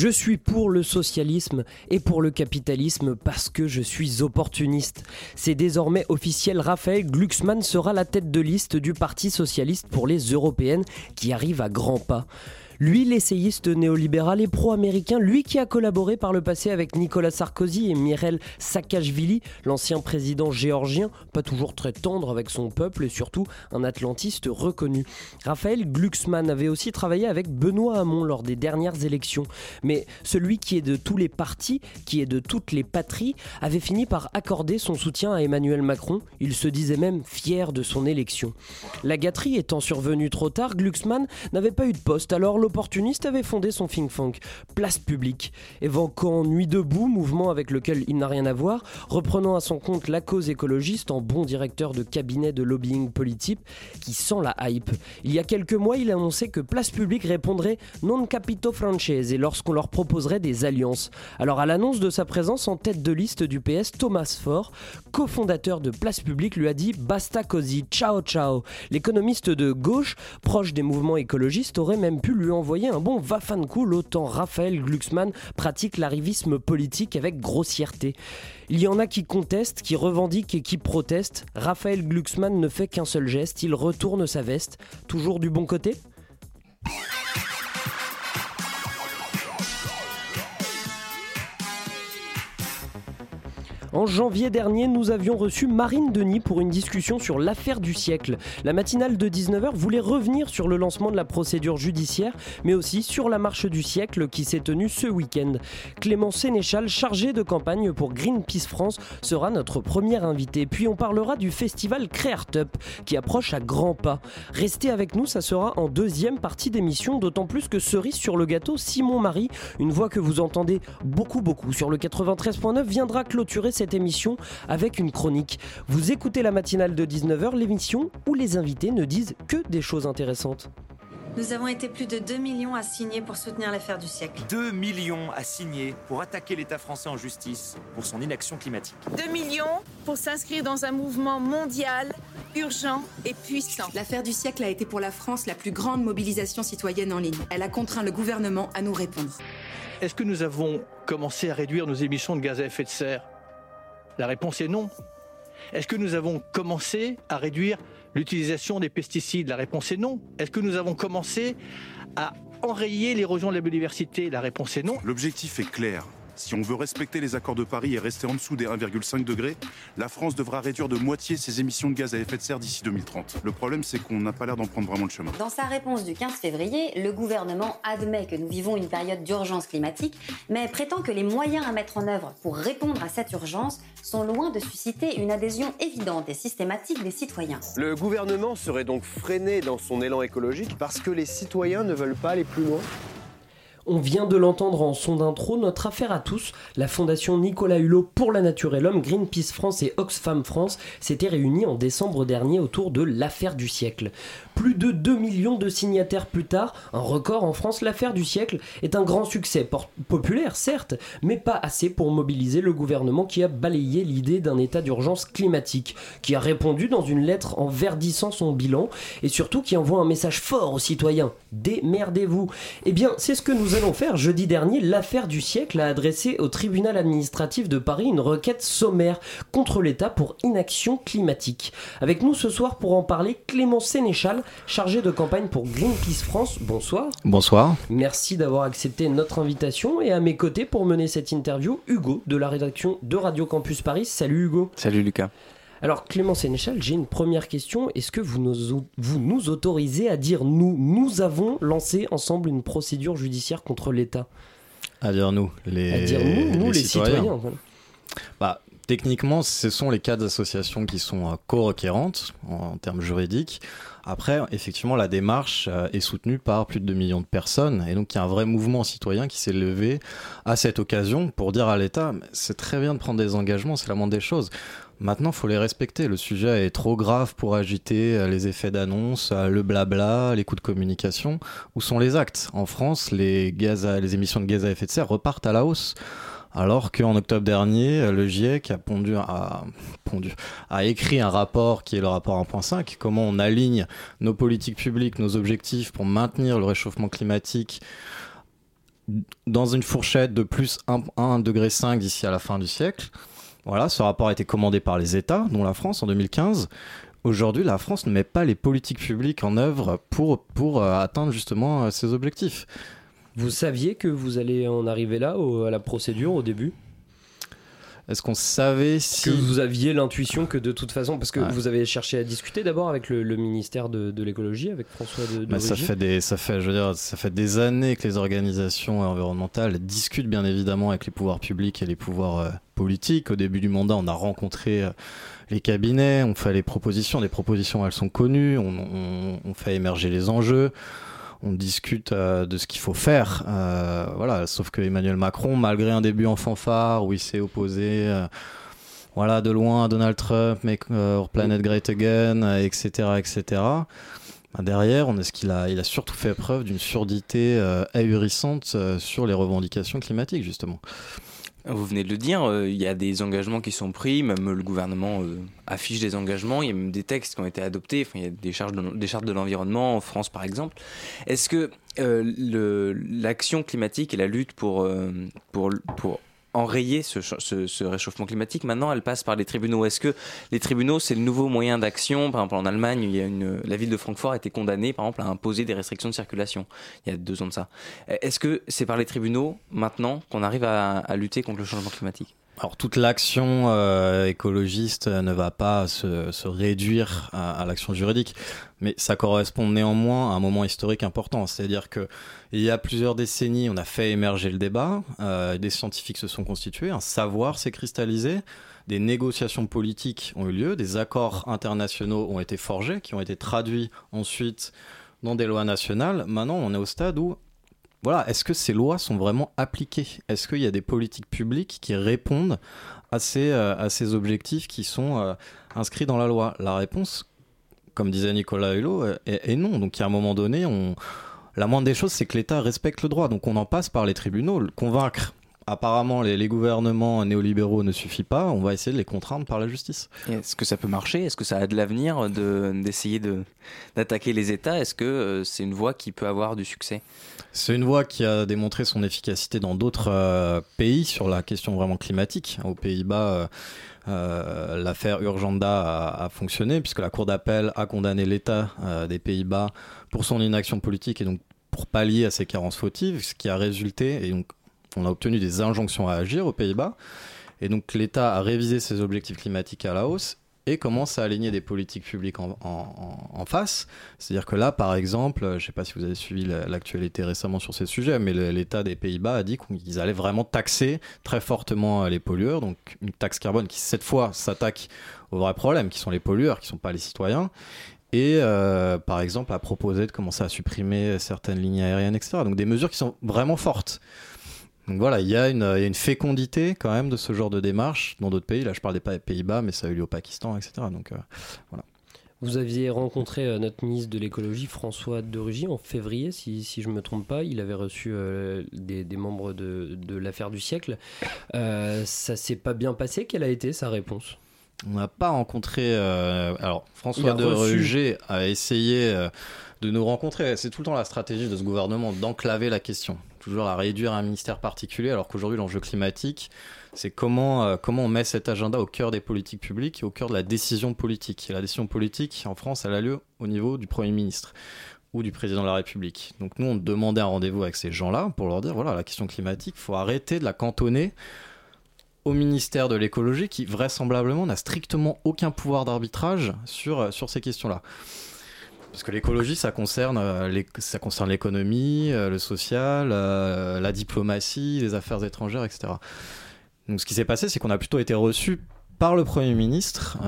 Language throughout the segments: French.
Je suis pour le socialisme et pour le capitalisme parce que je suis opportuniste. C'est désormais officiel, Raphaël Glucksmann sera la tête de liste du Parti socialiste pour les européennes qui arrive à grands pas. Lui, l'essayiste néolibéral et pro-américain, lui qui a collaboré par le passé avec Nicolas Sarkozy et Mirel Saakashvili, l'ancien président géorgien, pas toujours très tendre avec son peuple et surtout un atlantiste reconnu. Raphaël Glucksmann avait aussi travaillé avec Benoît Hamon lors des dernières élections. Mais celui qui est de tous les partis, qui est de toutes les patries, avait fini par accorder son soutien à Emmanuel Macron. Il se disait même fier de son élection. La gâterie étant survenue trop tard, Glucksmann n'avait pas eu de poste, alors opportuniste avait fondé son think tank Place Publique, évoquant Nuit debout, mouvement avec lequel il n'a rien à voir, reprenant à son compte la cause écologiste en bon directeur de cabinet de lobbying politique qui sent la hype. Il y a quelques mois, il a annoncé que Place Publique répondrait non capito francese lorsqu'on leur proposerait des alliances. Alors à l'annonce de sa présence en tête de liste du PS, Thomas Faure, cofondateur de Place Publique, lui a dit basta così, ciao ciao. L'économiste de gauche, proche des mouvements écologistes, aurait même pu lui envoyer un bon cool autant Raphaël Glucksmann pratique l'arrivisme politique avec grossièreté. Il y en a qui contestent, qui revendiquent et qui protestent. Raphaël Glucksmann ne fait qu'un seul geste, il retourne sa veste. Toujours du bon côté? En janvier dernier, nous avions reçu Marine Denis pour une discussion sur l'affaire du siècle. La matinale de 19h voulait revenir sur le lancement de la procédure judiciaire, mais aussi sur la marche du siècle qui s'est tenue ce week-end. Clément Sénéchal, chargé de campagne pour Greenpeace France, sera notre premier invité. Puis on parlera du festival Up qui approche à grands pas. Restez avec nous, ça sera en deuxième partie d'émission, d'autant plus que cerise sur le gâteau, Simon Marie, une voix que vous entendez beaucoup beaucoup sur le 93.9, viendra clôturer cette émission avec une chronique. Vous écoutez la matinale de 19h, l'émission où les invités ne disent que des choses intéressantes. Nous avons été plus de 2 millions à signer pour soutenir l'affaire du siècle. 2 millions à signer pour attaquer l'État français en justice pour son inaction climatique. 2 millions pour s'inscrire dans un mouvement mondial, urgent et puissant. L'affaire du siècle a été pour la France la plus grande mobilisation citoyenne en ligne. Elle a contraint le gouvernement à nous répondre. Est-ce que nous avons commencé à réduire nos émissions de gaz à effet de serre? La réponse est non. Est-ce que nous avons commencé à réduire l'utilisation des pesticides? La réponse est non. Est-ce que nous avons commencé à enrayer l'érosion de la biodiversité? La réponse est non. L'objectif est clair si on veut respecter les accords de Paris et rester en dessous des 1,5 degrés, la France devra réduire de moitié ses émissions de gaz à effet de serre d'ici 2030. Le problème, c'est qu'on n'a pas l'air d'en prendre vraiment le chemin. Dans sa réponse du 15 février, le gouvernement admet que nous vivons une période d'urgence climatique, mais prétend que les moyens à mettre en œuvre pour répondre à cette urgence sont loin de susciter une adhésion évidente et systématique des citoyens. Le gouvernement serait donc freiné dans son élan écologique parce que les citoyens ne veulent pas aller plus loin on vient de l'entendre en son d'intro, notre affaire à tous, la fondation Nicolas Hulot pour la nature et l'homme, Greenpeace France et Oxfam France s'étaient réunis en décembre dernier autour de l'affaire du siècle. Plus de 2 millions de signataires plus tard, un record en France, l'affaire du siècle est un grand succès populaire certes, mais pas assez pour mobiliser le gouvernement qui a balayé l'idée d'un état d'urgence climatique, qui a répondu dans une lettre en verdissant son bilan et surtout qui envoie un message fort aux citoyens. Démerdez-vous. Eh bien, c'est ce que nous allons faire. Jeudi dernier, l'affaire du siècle a adressé au tribunal administratif de Paris une requête sommaire contre l'État pour inaction climatique. Avec nous ce soir pour en parler, Clément Sénéchal, chargé de campagne pour Greenpeace France. Bonsoir. Bonsoir. Merci d'avoir accepté notre invitation et à mes côtés pour mener cette interview, Hugo de la rédaction de Radio Campus Paris. Salut Hugo. Salut Lucas. Alors Clément Sénéchal, j'ai une première question. Est-ce que vous nous, vous nous autorisez à dire nous? Nous avons lancé ensemble une procédure judiciaire contre l'État. À dire nous, les, à dire nous, nous les, citoyens. Bah, techniquement, ce sont les quatre associations qui sont co-requérantes en, termes juridiques. Après, effectivement, la démarche est soutenue par plus de 2 millions de personnes. Et donc, il y a un vrai mouvement citoyen qui s'est levé à cette occasion pour dire à l'État, c'est très bien de prendre des engagements, c'est la moindre des choses. Maintenant, faut les respecter. Le sujet est trop grave pour agiter euh, les effets d'annonce, euh, le blabla, les coups de communication. Où sont les actes? En France, les, gaz les émissions de gaz à effet de serre repartent à la hausse. Alors qu'en octobre dernier, euh, le GIEC a, écrit un rapport qui est le rapport 1.5, comment on aligne nos politiques publiques, nos objectifs pour maintenir le réchauffement climatique dans une fourchette de plus 1,5 degré d'ici à la fin du siècle. Voilà, ce rapport a été commandé par les États, dont la France en 2015. Aujourd'hui, la France ne met pas les politiques publiques en œuvre pour, pour euh, atteindre justement euh, ces objectifs. Vous saviez que vous allez en arriver là, à la procédure, au début? Est-ce qu'on savait si... Que vous aviez l'intuition que de toute façon, parce que vous avez cherché à discuter d'abord avec le, ministère de, l'écologie, avec François de, de bah, ça fait des, ça fait, je veux dire, ça fait des années que les organisations environnementales discutent bien évidemment avec les pouvoirs publics et les pouvoirs euh, politiques. Au début du mandat, on a rencontré euh, les cabinets, on fait les propositions. Des propositions, elles sont connues. on, on fait émerger les enjeux on discute euh, de ce qu'il faut faire. Euh, voilà, sauf que Emmanuel Macron, malgré un début en fanfare où il s'est opposé, euh, voilà, de loin à Donald Trump, Our Planet Great Again, etc., etc. Bah, derrière, on est ce qu'il a, il a surtout fait preuve d'une surdité ahurissante sur les revendications climatiques, justement. Vous venez de le dire, euh, il y a des engagements qui sont pris, même le gouvernement euh, affiche des engagements, il y a même des textes qui ont été adoptés, il y a des chartes de l'environnement en France par exemple. Est-ce que euh, l'action climatique et la lutte pour, pour, pour enrayer ce, réchauffement climatique. Maintenant, elle passe par les tribunaux. Est-ce que les tribunaux, c'est le nouveau moyen d'action? Par exemple, en Allemagne, la ville de Francfort a été condamnée, par exemple, à imposer des restrictions de circulation. Il y a deux ans de ça. Est-ce que c'est par les tribunaux, maintenant, qu'on arrive à lutter contre le changement climatique? Alors toute l'action euh, écologiste ne va pas se, réduire à, l'action juridique, mais ça correspond néanmoins à un moment historique important. C'est-à-dire que il y a plusieurs décennies, on a fait émerger le débat, euh, des scientifiques se sont constitués, un savoir s'est cristallisé, des négociations politiques ont eu lieu, des accords internationaux ont été forgés, qui ont été traduits ensuite dans des lois nationales. Maintenant, on est au stade où voilà, est-ce que ces lois sont vraiment appliquées? Est-ce qu'il y a des politiques publiques qui répondent à ces, euh, objectifs qui sont euh, inscrits dans la loi? La réponse, comme disait Nicolas Hulot, est, non. Donc, à un moment donné, on... la moindre des choses, c'est que l'État respecte le droit. Donc, on en passe par les tribunaux. Convaincre apparemment les, gouvernements néolibéraux ne suffit pas, on va essayer de les contraindre par la justice. Est-ce que ça peut marcher? Est-ce que ça a de l'avenir d'essayer de, d'attaquer les États? Est-ce que euh, c'est une voie qui peut avoir du succès? C'est une voie qui a démontré son efficacité dans d'autres euh, pays sur la question vraiment climatique. Aux Pays-Bas, euh, l'affaire Urgenda a, fonctionné puisque la Cour d'appel a condamné l'État des Pays-Bas pour son inaction politique et donc pour pallier à ses carences fautives, ce qui a résulté, et donc on a obtenu des injonctions à agir aux Pays-Bas. Et donc l'État a révisé ses objectifs climatiques à la hausse et commence à aligner des politiques publiques en, face. C'est-à-dire que là, par exemple, je ne sais pas si vous avez suivi l'actualité récemment sur ces sujets, mais l'État des Pays-Bas a dit qu'ils allaient vraiment taxer très fortement les pollueurs, donc une taxe carbone qui cette fois s'attaque aux vrais problèmes, qui sont les pollueurs, qui ne sont pas les citoyens. Et euh, par exemple, a proposé de commencer à supprimer certaines lignes aériennes, etc. Donc des mesures qui sont vraiment fortes. Donc voilà, il y, a une, fécondité quand même de ce genre de démarche dans d'autres pays. Là, je parle des Pays-Bas, mais ça a eu lieu au Pakistan, etc. Donc euh, voilà. Vous aviez rencontré euh, notre ministre de l'écologie, François de Rugy, en février, si, je ne me trompe pas. Il avait reçu euh, des, membres de, l'affaire du siècle. Euh, ça s'est pas bien passé? Quelle a été sa réponse? On n'a pas rencontré. alors, François de Rugy a essayé de nous rencontrer. C'est tout le temps la stratégie de ce gouvernement d'enclaver la question toujours à réduire un ministère particulier, alors qu'aujourd'hui l'enjeu climatique, c'est comment, euh, comment on met cet agenda au cœur des politiques publiques et au cœur de la décision politique. Et la décision politique en France, elle a lieu au niveau du Premier ministre ou du président de la République. Donc nous, on demandait un rendez-vous avec ces gens-là pour leur dire, voilà, la question climatique, il faut arrêter de la cantonner au ministère de l'écologie qui vraisemblablement n'a strictement aucun pouvoir d'arbitrage sur, sur ces questions-là. Parce que l'écologie, ça concerne, euh, ça concerne l'économie, euh, le social, euh, la diplomatie, les affaires étrangères, etc. Donc ce qui s'est passé, c'est qu'on a plutôt été reçu par le Premier ministre.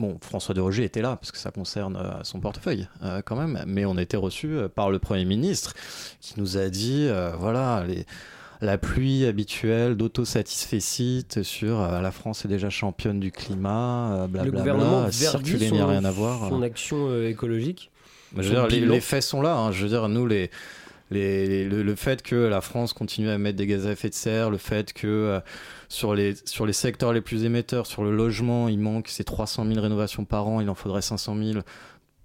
Bon, François de Roger était là parce que ça concerne son portefeuille quand même, mais on a été reçu par le Premier ministre qui nous a dit voilà, les, la pluie habituelle d'autosatisfecit sur la France est déjà championne du climat, blablabla. Le gouvernement circuler n'y a rien à voir. Son action écologique. Je veux dire, les, les, faits sont là. Hein. Je veux dire, nous, les, le, fait que la France continue à mettre des gaz à effet de serre, le fait que euh, sur, les, sur les secteurs les plus émetteurs, sur le logement, il manque ces 300 000 rénovations par an, il en faudrait 500 000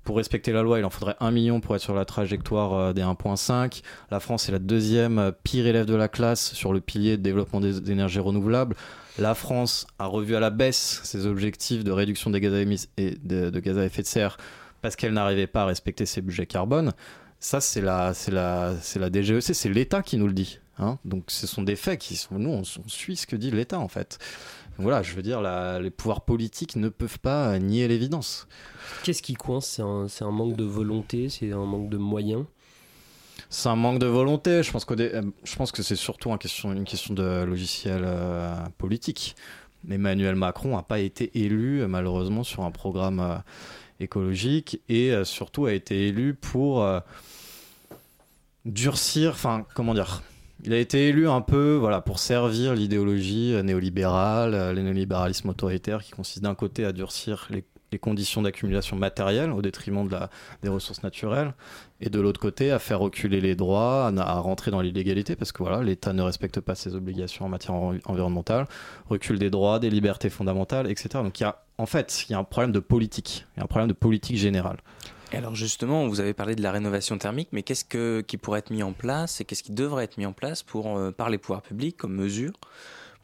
pour respecter la loi, il en faudrait 1 million pour être sur la trajectoire euh, des 1.5. La France est la deuxième euh, pire élève de la classe sur le pilier de développement des énergies renouvelables. La France a revu à la baisse ses objectifs de réduction des gaz à, effet de serre parce qu'elle n'arrivait pas à respecter ses budgets carbone. Ça, c'est la DGEC, c'est l'État qui nous le dit. Hein. Donc, ce sont des faits qui sont. Nous, on, suit ce que dit l'État, en fait. Voilà, je veux dire, les pouvoirs politiques ne peuvent pas nier l'évidence. Qu'est-ce qui coince? C'est un, manque de volonté, c'est un manque de moyens? C'est un manque de volonté. Je pense, euh, je pense que c'est surtout une question, une question de logiciel euh, politique. Emmanuel Macron n'a pas été élu, malheureusement, sur un programme euh, écologique et euh, surtout a été élu pour euh, durcir, enfin comment dire, il a été élu un peu voilà, pour servir l'idéologie euh, néolibérale, le néolibéralisme autoritaire qui consiste d'un côté à durcir les, conditions d'accumulation matérielle au détriment des ressources naturelles et de l'autre côté à faire reculer les droits, à, rentrer dans l'illégalité parce que voilà, l'État ne respecte pas ses obligations en matière environnementale, recule des droits, des libertés fondamentales, etc. Donc en fait, il y a un problème de politique, il y a un problème de politique générale. Alors justement, vous avez parlé de la rénovation thermique, mais qu'est-ce que, qui pourrait être mis en place et qu'est-ce qui devrait être mis en place pour, euh, par les pouvoirs publics comme mesure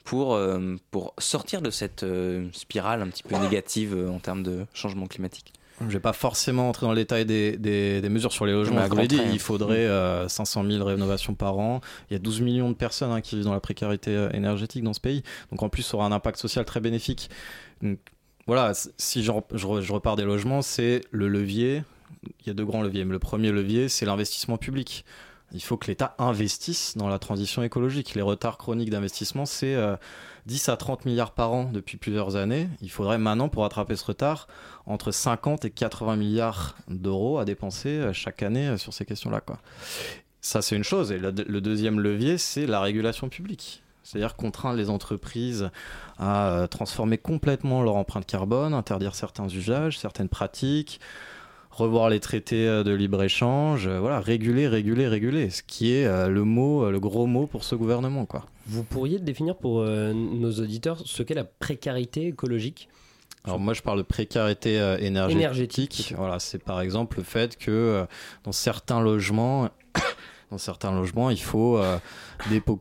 pour, euh, pour sortir de cette euh, spirale un petit peu négative en termes de changement climatique? Je ne vais pas forcément entrer dans le détail des, des, mesures sur les logements. Vous dit, il faudrait 500 000 rénovations par an. Il y a 12 millions de personnes hein, qui vivent dans la précarité énergétique dans ce pays. Donc en plus, ça aura un impact social très bénéfique. Donc, voilà, si je, repars des logements, c'est le levier. Il y a deux grands leviers. Le premier levier, c'est l'investissement public. Il faut que l'État investisse dans la transition écologique. Les retards chroniques d'investissement, c'est 10 euh, à 30 milliards par an depuis plusieurs années. Il faudrait maintenant, pour rattraper ce retard, entre 50 et 80 milliards d'euros à dépenser euh, chaque année euh, sur ces questions-là. Ça, c'est une chose. Et le deuxième levier, c'est la régulation publique c'est-à-dire contraindre les entreprises à transformer complètement leur empreinte carbone, interdire certains usages, certaines pratiques, revoir les traités euh, de libre-échange, euh, voilà, réguler, réguler, réguler, ce qui est le mot, le gros mot pour ce gouvernement. Quoi. Vous pourriez définir pour nos auditeurs ce qu'est la précarité écologique? Alors moi je parle de précarité énergétique. énergétique. Voilà, c'est par exemple le fait que dans certains logements dans certains logements, il faut euh,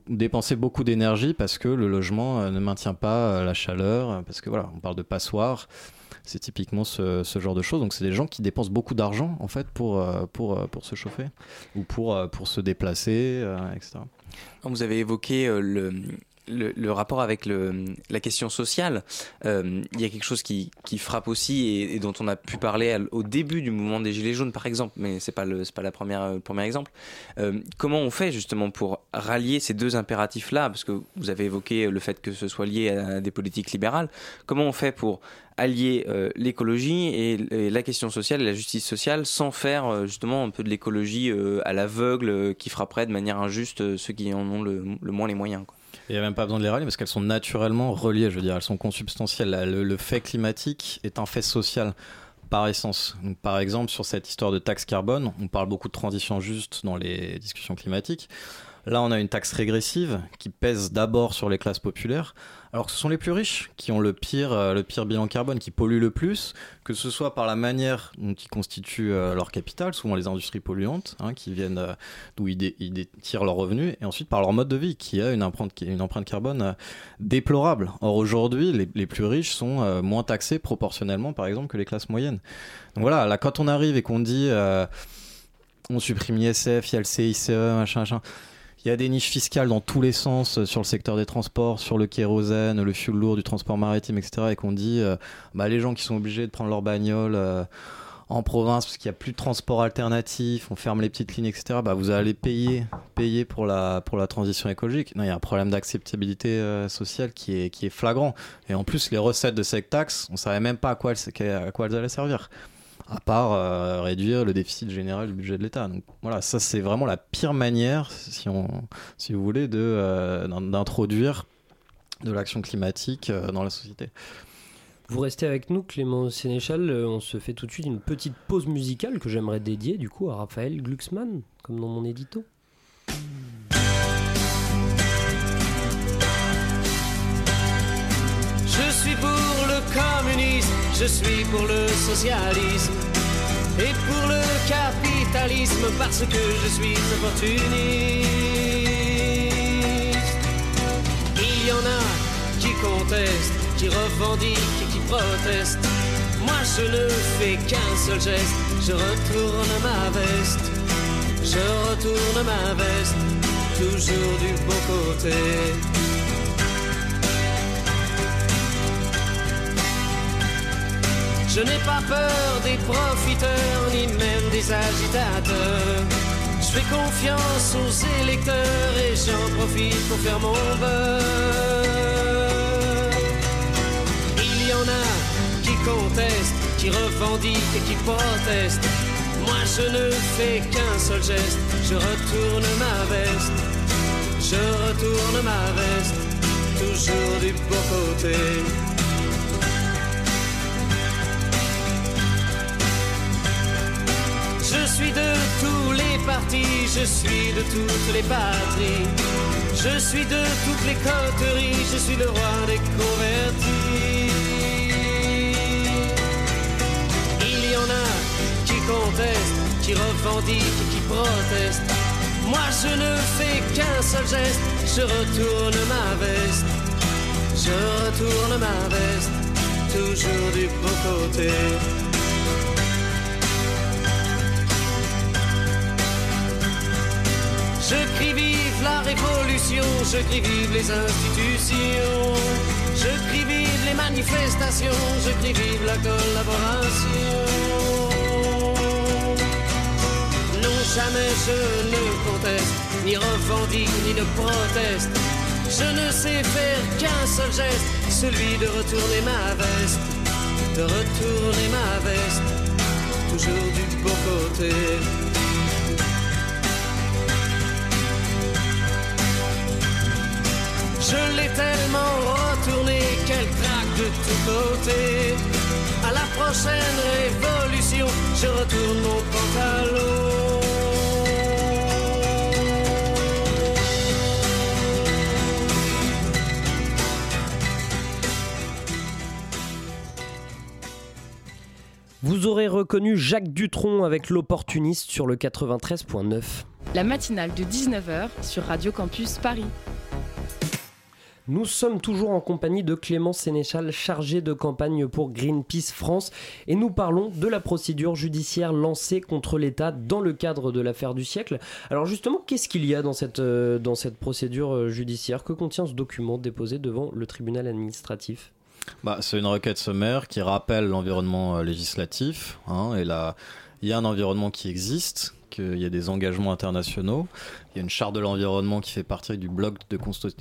dépenser beaucoup d'énergie parce que le logement euh, ne maintient pas euh, la chaleur, parce que voilà, on parle de passoire. C'est typiquement ce, genre de choses. Donc, c'est des gens qui dépensent beaucoup d'argent, en fait, pour, pour, pour se chauffer ou pour, pour se déplacer, etc. Vous avez évoqué le, le, rapport avec le, la question sociale, euh, il y a quelque chose qui, qui frappe aussi et, dont on a pu parler au début du mouvement des Gilets jaunes, par exemple, mais c'est pas le, pas la première, le premier exemple. Euh, comment on fait justement pour rallier ces deux impératifs-là, parce que vous avez évoqué le fait que ce soit lié à des politiques libérales. Comment on fait pour allier euh, l'écologie et, la question sociale et la justice sociale sans faire justement un peu de l'écologie à l'aveugle qui frapperait de manière injuste ceux qui en ont le, moins les moyens. Il n'y a même pas besoin de les rallier parce qu'elles sont naturellement reliées, je veux dire, elles sont consubstantielles. Le, fait climatique est un fait social par essence. par exemple, sur cette histoire de taxe carbone, on parle beaucoup de transition juste dans les discussions climatiques. Là, on a une taxe régressive qui pèse d'abord sur les classes populaires, alors que ce sont les plus riches qui ont le pire, euh, le pire bilan carbone, qui polluent le plus, que ce soit par la manière dont ils constituent euh, leur capital, souvent les industries polluantes, hein, qui viennent euh, d'où ils, tirent leurs revenus, et ensuite par leur mode de vie, qui a une empreinte, carbone déplorable. Or aujourd'hui, les, plus riches sont moins taxés proportionnellement, par exemple, que les classes moyennes. Donc voilà, là, quand on arrive et qu'on dit on supprime l'ISF, il y CICE, machin, machin il y a des niches fiscales dans tous les sens euh, sur le secteur des transports, sur le kérosène, le fuel lourd du transport maritime, etc. Et qu'on dit, euh, bah, les gens qui sont obligés de prendre leur bagnole euh, en province parce qu'il n'y a plus de transport alternatif, on ferme les petites lignes, etc. Bah, vous allez payer, pour la transition écologique. Il y a un problème d'acceptabilité sociale qui est flagrant. Et en plus, les recettes de cette taxe, on savait même pas à quoi à quoi elles allaient servir à part euh, réduire le déficit général du budget de l'État. Donc voilà, ça c'est vraiment la pire manière, si, on, si vous voulez, de, euh, d'introduire de l'action climatique euh, dans la société. Vous restez avec nous, Clément Sénéchal. On se fait tout de suite une petite pause musicale que j'aimerais dédier du coup à Raphaël Glucksmann, comme dans mon édito. Je suis pour le communisme, je suis pour le socialisme et pour le capitalisme parce que je suis opportuniste. Il y en a qui contestent, qui revendiquent et qui protestent. Moi je ne fais qu'un seul geste, je retourne ma veste, je retourne ma veste, toujours du bon côté. Je n'ai pas peur des profiteurs, ni même des agitateurs. Je fais confiance aux électeurs et j'en profite pour faire mon beurre. Il y en a qui contestent, qui revendiquent et qui protestent. Moi je ne fais qu'un seul geste, je retourne ma veste. Je retourne ma veste, toujours du beau côté. Suis de tous les partis, je suis de toutes les patries. Je suis de toutes les coteries, je suis le roi des convertis. Il y en a qui contestent, qui revendiquent, qui protestent. Moi je ne fais qu'un seul geste, je retourne ma veste. Je retourne ma veste, toujours du beau côté. Je crie vive les institutions, je crie vive les manifestations, je crie vive la collaboration. Non, jamais je ne conteste, ni revendique, ni ne proteste. Je ne sais faire qu'un seul geste, celui de retourner ma veste, de retourner ma veste, toujours du beau côté. Je l'ai tellement retourné qu'elle craque de tous côtés. À la prochaine révolution, je retourne mon pantalon. Vous aurez reconnu Jacques Dutronc avec l'opportuniste sur le 93.9. La matinale de 19h sur Radio Campus Paris. Nous sommes toujours en compagnie de Clément Sénéchal, chargé de campagne pour Greenpeace France, et nous parlons de la procédure judiciaire lancée contre l'État dans le cadre de l'affaire du siècle. Alors justement, qu'est-ce qu'il y a dans cette, euh, dans cette procédure euh, judiciaire? Que contient ce document déposé devant le tribunal administratif? Bah, C'est une requête sommaire qui rappelle l'environnement euh, législatif. Hein, et là, il y a un environnement qui existe, qu'il y a des engagements internationaux. Il y a une charte de l'environnement qui fait partie du bloc de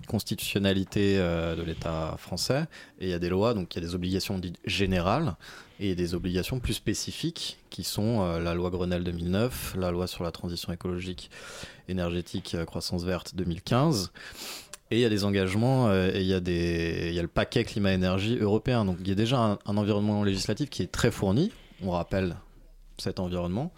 constitutionnalité euh, de l'État français. Et il y a des lois, donc il y a des obligations dites générales et des obligations plus spécifiques qui sont euh, la loi Grenelle 2009, la loi sur la transition écologique, énergétique, euh, croissance verte 2015. Et il y a des engagements et il y a, le paquet climat-énergie européen. Donc il y a déjà un environnement législatif qui est très fourni. On rappelle cet environnement.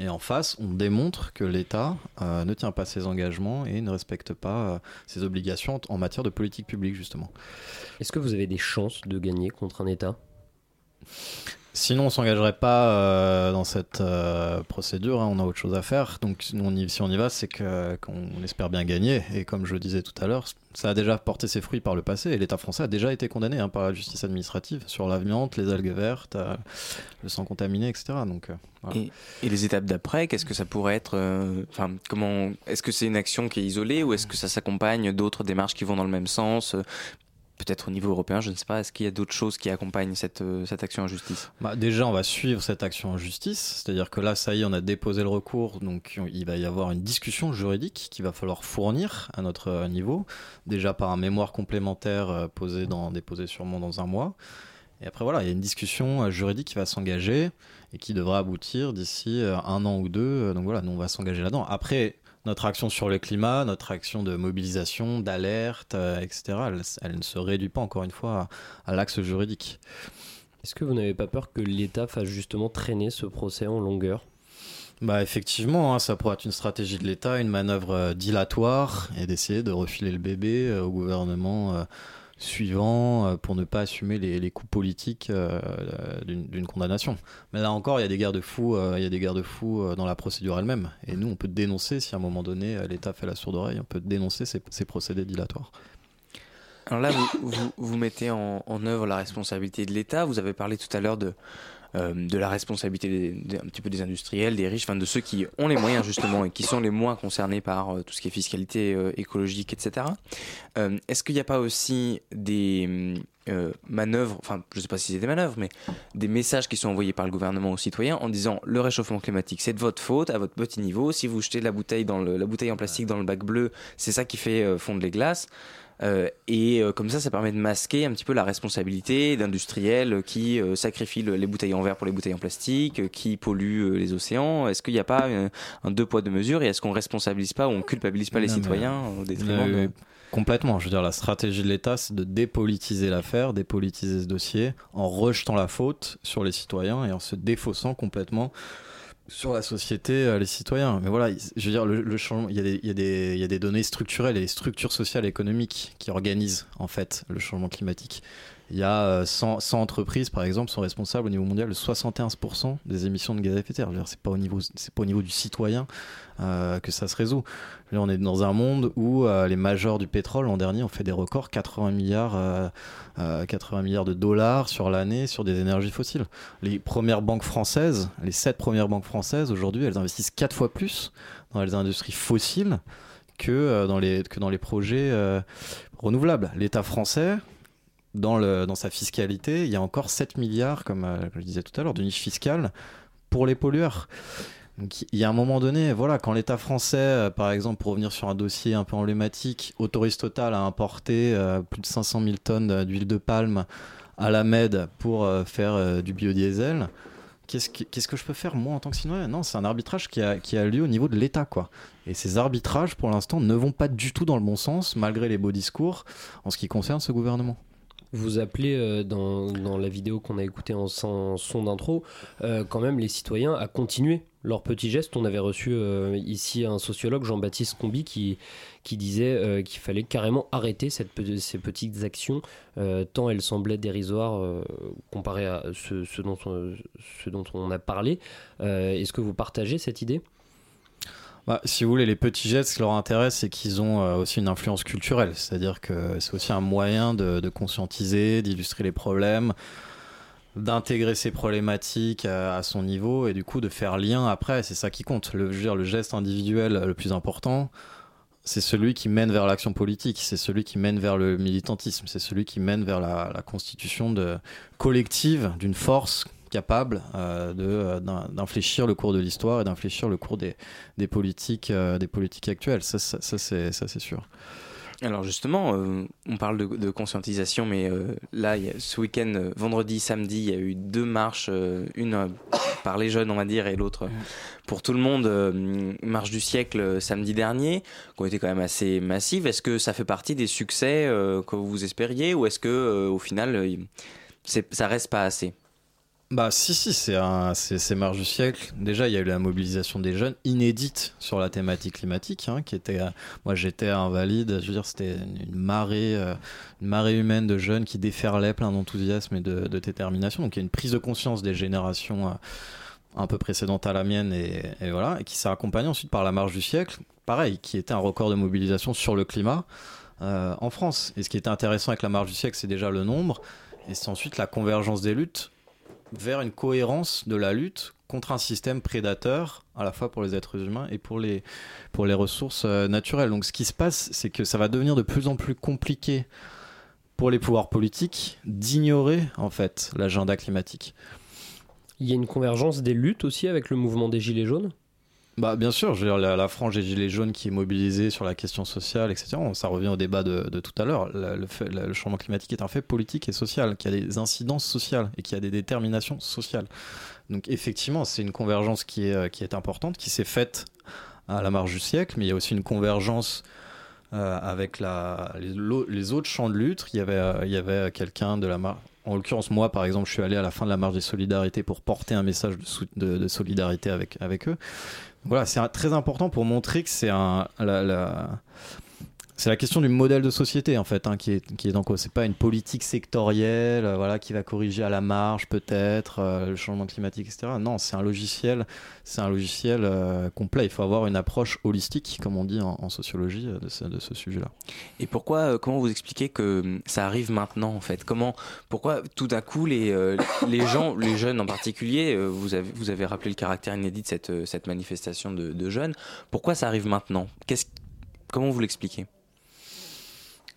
Et en face, on démontre que l'État euh, ne tient pas ses engagements et ne respecte pas euh, ses obligations en matière de politique publique, justement. Est-ce que vous avez des chances de gagner contre un État? Sinon, on s'engagerait pas euh, dans cette euh, procédure. Hein, on a autre chose à faire. Donc, si on y va, c'est qu'on espère bien gagner. Et comme je le disais tout à l'heure, ça a déjà porté ses fruits par le passé. Et l'État français a déjà été condamné hein, par la justice administrative sur l'amiante, les algues vertes, euh, le sang contaminé, etc. Donc. Et, et les étapes d'après, qu'est-ce que ça pourrait être Enfin, Est-ce que c'est une action qui est isolée ou est-ce que ça s'accompagne d'autres démarches qui vont dans le même sens peut-être au niveau européen, je ne sais pas, est-ce qu'il y a d'autres choses qui accompagnent cette, euh, cette action en justice? Bah, Déjà, on va suivre cette action en justice, c'est-à-dire que là, ça y est, on a déposé le recours, donc il va y avoir une discussion juridique qu'il va falloir fournir à notre euh, niveau, déjà par un mémoire complémentaire euh, posé dans, déposé sûrement dans un mois. Et après, voilà, il y a une discussion juridique qui va s'engager et qui devra aboutir d'ici un an ou deux. Donc voilà, nous, on va s'engager là-dedans. Après, notre action sur le climat, notre action de mobilisation, d'alerte, euh, etc., elle, ne se réduit pas encore une fois à, l'axe juridique. Est-ce que vous n'avez pas peur que l'État fasse justement traîner ce procès en longueur? Bah effectivement, hein, ça pourrait être une stratégie de l'État, une manœuvre euh, dilatoire et d'essayer de refiler le bébé euh, au gouvernement suivant euh, pour ne pas assumer les, les coûts politiques euh, d'une condamnation. Mais là encore, il y a des garde-fous, euh, il y a des garde-fous dans la procédure elle-même. Et nous, on peut dénoncer si à un moment donné l'État fait la sourde oreille, on peut dénoncer ces, ces procédés dilatoires. Alors là, vous, vous, vous mettez en, en, œuvre la responsabilité de l'État. Vous avez parlé tout à l'heure de, euh, de la responsabilité des, un petit peu des industriels, des riches, enfin de ceux qui ont les moyens justement et qui sont les moins concernés par euh, tout ce qui est fiscalité euh, écologique, etc. Est-ce qu'il n'y a pas aussi des manœuvres, enfin je ne sais pas si c'est des manœuvres, mais des messages qui sont envoyés par le gouvernement aux citoyens en disant le réchauffement climatique c'est de votre faute à votre petit niveau, si vous jetez la bouteille, dans la bouteille en plastique dans le bac bleu, c'est ça qui fait fondre les glaces. Euh, et euh, comme ça, ça permet de masquer un petit peu la responsabilité d'industriels qui euh, sacrifient les bouteilles en verre pour les bouteilles en plastique, qui polluent les océans. Est-ce qu'il n'y a pas un, deux poids deux mesures? Et est-ce qu'on responsabilise pas ou on culpabilise pas les citoyens au détriment de... Complètement. Je veux dire, la stratégie de l'État, c'est de dépolitiser l'affaire, dépolitiser ce dossier, en rejetant la faute sur les citoyens et en se défaussant complètement sur la société, euh, les citoyens. Mais voilà, je veux dire, le, changement, il y, a des, il, y a des, il y, a des, données structurelles et des structures sociales et économiques qui organisent en fait le changement climatique. Il y a 100, euh, 100, entreprises, par exemple, sont responsables au niveau mondial de 71% des émissions de gaz à effet de serre. C'est pas au niveau, c'est pas au niveau du citoyen euh, que ça se résout. Là, on est dans un monde où euh, les majors du pétrole l'an dernier ont fait des records 80 milliards, 80 milliards de dollars sur l'année sur des énergies fossiles. Les premières banques françaises, les sept premières banques françaises aujourd'hui, elles investissent quatre fois plus dans les industries fossiles que dans les que dans les projets renouvelables. L'État français dans, sa fiscalité, il y a encore 7 milliards, comme euh, je disais tout à l'heure, de niche fiscale pour les pollueurs. Il y a un moment donné, voilà, quand l'État français, euh, par exemple, pour revenir sur un dossier un peu emblématique, autorise Total à importer euh, plus de 500 000 tonnes d'huile de palme à la Med pour faire du biodiesel, qu'est-ce que, qu'est-ce que je peux faire moi en tant que citoyen Non, c'est un arbitrage qui a, qui a lieu au niveau de l'État, quoi. Et ces arbitrages, pour l'instant, ne vont pas du tout dans le bon sens, malgré les beaux discours, en ce qui concerne ce gouvernement. Vous appelez euh, dans, la vidéo qu'on a écoutée en, son d'intro, euh, quand même les citoyens à continuer leurs petits gestes. On avait reçu euh, ici un sociologue, Jean-Baptiste Combi, qui, disait qu'il fallait carrément arrêter ces petites actions, tant elles semblaient dérisoires comparées à ce dont on a parlé. Est-ce que vous partagez cette idée? Bah, si vous voulez, les petits gestes, ce qui leur intéresse, c'est qu'ils ont euh, aussi une influence culturelle. C'est-à-dire que c'est aussi un moyen de, conscientiser, d'illustrer les problèmes, d'intégrer ces problématiques à, son niveau et du coup de faire lien après. C'est ça qui compte. Le, dire, le geste individuel le plus important, c'est celui qui mène vers l'action politique, c'est celui qui mène vers le militantisme, c'est celui qui mène vers la, la constitution de, collective d'une force capable euh, euh, d'infléchir le cours de l'histoire et d'infléchir le cours des, des politiques, euh, des politiques actuelles. Ça, ça, ça, c'est sûr. Alors justement, on parle de, conscientisation, mais là, ce week-end, vendredi, samedi, il y a eu deux marches, une par les jeunes, on va dire, et l'autre pour tout le monde. marche du siècle samedi dernier, qui ont été quand même assez massives. Est-ce que ça fait partie des succès que vous espériez, ou est-ce que au final, ça reste pas assez? Bah si si c'est un c'est marche du siècle. Déjà il y a eu la mobilisation des jeunes inédite sur la thématique climatique hein, qui était moi j'étais invalide, je dire c'était une marée euh, une marée humaine de jeunes qui déferlaient plein d'enthousiasme et de, détermination. Donc il y a une prise de conscience des générations euh, un peu précédentes à la mienne et, voilà et qui s'est accompagnée ensuite par la marche du siècle, pareil qui était un record de mobilisation sur le climat euh, en France. Et ce qui était intéressant avec la marche du siècle c'est déjà le nombre et c'est ensuite la convergence des luttes vers une cohérence de la lutte contre un système prédateur à la fois pour les êtres humains et pour les, pour les ressources euh, naturelles. Donc ce qui se passe, c'est que ça va devenir de plus en plus compliqué pour les pouvoirs politiques d'ignorer en fait l'agenda climatique. Il y a une convergence des luttes aussi avec le mouvement des Gilets jaunes? Bah, bien sûr, je veux dire, la, la, frange des Gilets jaunes qui est mobilisée sur la question sociale, etc. Ça revient au débat de, tout à l'heure. Le, changement climatique est un fait politique et social, qui a des incidences sociales et qui a des déterminations sociales. Donc effectivement, c'est une convergence qui est, importante, qui s'est faite à la marge du siècle, mais il y a aussi une convergence euh, avec la, les, autres champs de lutte. Il y avait, euh, quelqu'un de la marge en l'occurrence, moi, par exemple, je suis allé à la fin de la marche des solidarités pour porter un message de, solidarité avec eux. Voilà, c'est très important pour montrer que c'est un, c'est la question du modèle de société en fait hein, qui, est, qui est en cause. C'est pas une politique sectorielle, euh, voilà, qui va corriger à la marge peut-être euh, le changement climatique, etc. Non, c'est un logiciel, c'est un logiciel euh, complet. Il faut avoir une approche holistique, comme on dit en, sociologie, de ce, de ce sujet-là. Et pourquoi, comment vous expliquez que ça arrive maintenant en fait? Comment, pourquoi tout d'un coup les les gens, les jeunes en particulier, vous avez vous avez rappelé le caractère inédit de cette cette manifestation de, de jeunes. Pourquoi ça arrive maintenant? Qu'est-ce Comment vous l'expliquez?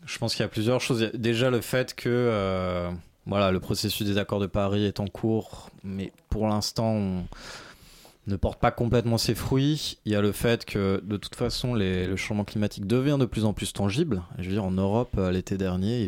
Je pense qu'il y a plusieurs choses. Déjà le fait que euh, voilà, le processus des accords de Paris est en cours, mais pour l'instant on ne porte pas complètement ses fruits. Il y a le fait que de toute façon le changement climatique devient de plus en plus tangible. Je veux dire en Europe l'été dernier, il y a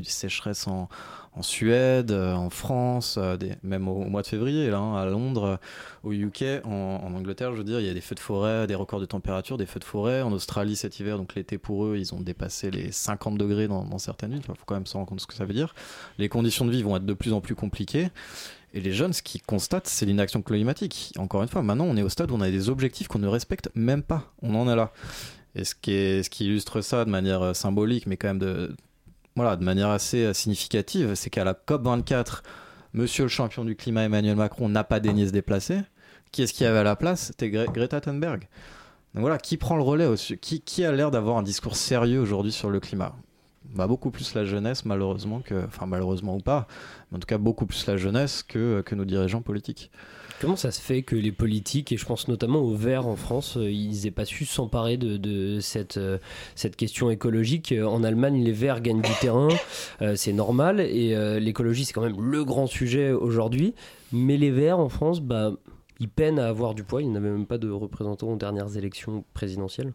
en Suède, en France, des, même au, mois de février, là, hein, à Londres, au UK, en, Angleterre, je veux dire, il y a des feux de forêt, des records de température, des feux de forêt. En Australie cet hiver, donc l'été pour eux, ils ont dépassé les 50 degrés dans, certaines villes. Il faut quand même se rendre compte de ce que ça veut dire. Les conditions de vie vont être de plus en plus compliquées. Et les jeunes, ce qu'ils constatent, c'est l'inaction climatique. Encore une fois, maintenant, on est au stade où on a des objectifs qu'on ne respecte même pas. On en est là. Et ce qui illustre ça de manière symbolique, mais quand même de, voilà, de manière assez significative, c'est qu'à la COP24, monsieur le champion du climat Emmanuel Macron n'a pas daigné se déplacer. Qui est-ce qui avait à la place? C'était Gre Greta Thunberg. Donc voilà, qui prend le relais aussi qui, a l'air d'avoir un discours sérieux aujourd'hui sur le climat? Bah, Beaucoup plus la jeunesse, malheureusement, que, enfin malheureusement ou pas, mais en tout cas beaucoup plus la jeunesse que, que nos dirigeants politiques. Comment ça se fait que les politiques, et je pense notamment aux Verts en France, ils n'aient pas su s'emparer de, euh, cette question écologique? En Allemagne, les Verts gagnent du terrain, euh, c'est normal, et euh, l'écologie, c'est quand même le grand sujet aujourd'hui. Mais les Verts en France, bah, ils peinent à avoir du poids. Ils n'avaient même pas de représentants aux dernières élections présidentielles.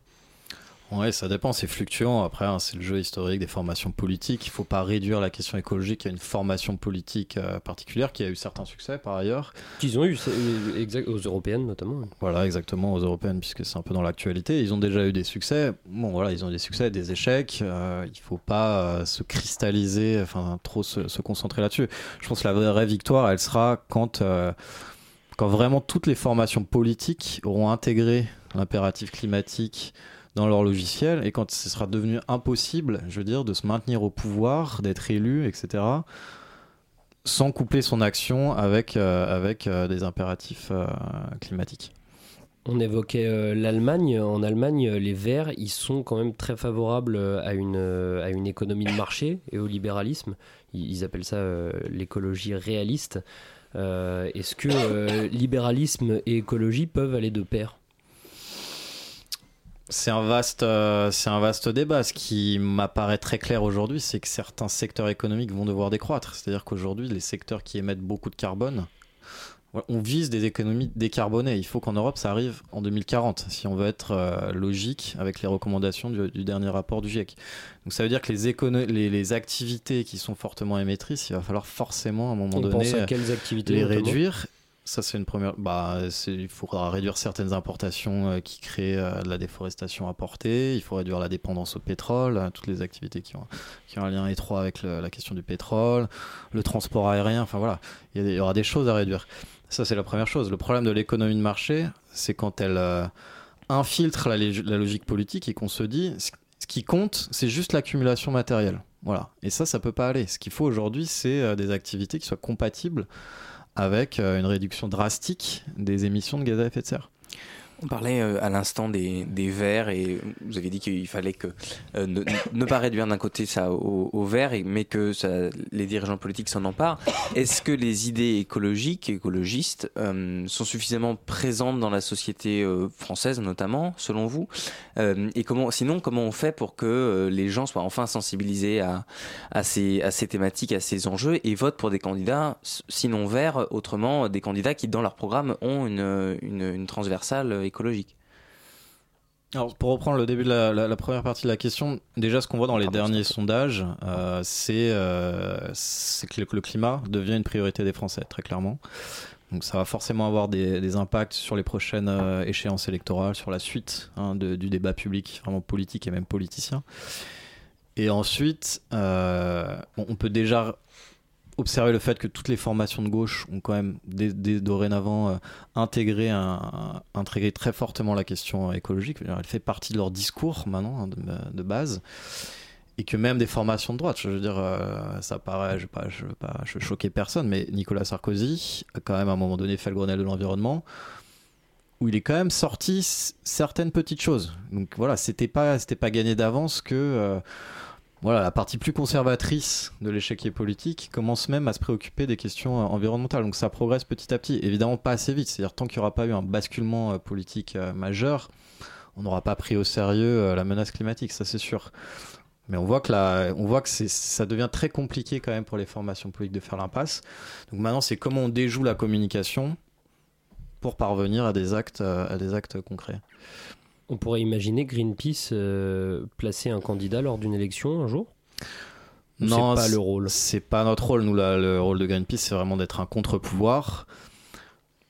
Ouais, ça dépend, c'est fluctuant. Après, hein, c'est le jeu historique des formations politiques. Il ne faut pas réduire la question écologique à une formation politique euh, particulière qui a eu certains succès par ailleurs. Qu'ils ont eu exact, aux européennes notamment. Voilà, exactement, aux européennes, puisque c'est un peu dans l'actualité. Ils ont déjà eu des succès. Bon, voilà, ils ont eu des succès, des échecs. Euh, il ne faut pas euh, se cristalliser, enfin, trop se, se concentrer là-dessus. Je pense que la vraie victoire, elle sera quand, euh, quand vraiment toutes les formations politiques auront intégré l'impératif climatique dans leur logiciel et quand ce sera devenu impossible, je veux dire, de se maintenir au pouvoir, d'être élu, etc., sans coupler son action avec, euh, avec euh, des impératifs euh, climatiques. On évoquait l'Allemagne. En Allemagne, les Verts, ils sont quand même très favorables à une, à une économie de marché et au libéralisme. Ils, appellent ça l'écologie réaliste. Est-ce que libéralisme et écologie peuvent aller de pair? C'est un vaste, euh, c'est un vaste débat. Ce qui m'apparaît très clair aujourd'hui, c'est que certains secteurs économiques vont devoir décroître. C'est-à-dire qu'aujourd'hui, les secteurs qui émettent beaucoup de carbone, on vise des économies décarbonées. Il faut qu'en Europe, ça arrive en 2040, si on veut être euh, logique avec les recommandations du, du, dernier rapport du GIEC. Donc ça veut dire que les, les, les, activités qui sont fortement émettrices, il va falloir forcément à un moment On donné activités les réduire. Ça, c'est une première. Bah, il faudra réduire certaines importations euh, qui créent euh, de la déforestation apportée. Il faut réduire la dépendance au pétrole, euh, toutes les activités qui ont, un lien étroit avec la question du pétrole, le transport aérien. Enfin voilà, il y, aura des choses à réduire. Ça, c'est la première chose. Le problème de l'économie de marché, c'est quand elle euh, infiltre la, la, logique politique et qu'on se dit ce qui compte, c'est juste l'accumulation matérielle. Voilà. Et ça, ça peut pas aller. Ce qu'il faut aujourd'hui, c'est des activités qui soient compatibles avec euh, une réduction drastique des émissions de gaz à effet de serre. On parlait euh, à l'instant des, verts et vous avez dit qu'il fallait que euh, ne, ne pas réduire d'un côté ça au, vert, mais que les dirigeants politiques s'en emparent. Est-ce que les idées écologiques, écologistes, euh, sont suffisamment présentes dans la société française notamment, selon vous? Et sinon, comment on fait pour que les gens soient enfin sensibilisés à, ces, à ces thématiques, à ces enjeux et votent pour des candidats, sinon verts, autrement des candidats qui dans leur programme ont une, une, transversale écologique Alors, pour reprendre le début de la, la- la première partie de la question, déjà ce qu'on voit dans les derniers sondages, euh, c'est euh, que le, climat devient une priorité des Français, très clairement. Donc ça va forcément avoir des, des impacts sur les prochaines euh, échéances électorales, sur la suite hein, de- du débat public, vraiment politique et même politicien. Et ensuite, bon, on peut déjà observer le fait que toutes les formations de gauche ont quand même dès, dorénavant euh, intégré, très fortement la question écologique. Elle fait partie de leur discours maintenant hein, de, base. Et que même des formations de droite, je veux dire, euh, ça paraît, je ne veux, pas- veux pas choquer personne, mais Nicolas Sarkozy a quand même à un moment donné fait le Grenelle de l'environnement où il est quand même sorti certaines petites choses. Donc voilà, c'était pas, pas gagné d'avance que euh, voilà, la partie plus conservatrice de l'échiquier politique commence même à se préoccuper des questions euh, environnementales. Donc ça progresse petit à petit. Évidemment pas assez vite. C'est-à-dire tant qu'il n'y aura pas eu un basculement euh, politique euh, majeur, on n'aura pas pris au sérieux la menace climatique, ça c'est sûr. Mais on voit que, on voit que ça devient très compliqué quand même pour les formations politiques de faire l'impasse. Donc maintenant, c'est comment on déjoue la communication pour parvenir à des actes, à des actes concrets. On pourrait imaginer Greenpeace euh, placer un candidat lors d'une élection un jour? Ou Non, c'est pas le rôle? C'est pas notre rôle. Nous, la- le rôle de Greenpeace, c'est vraiment d'être un contre-pouvoir.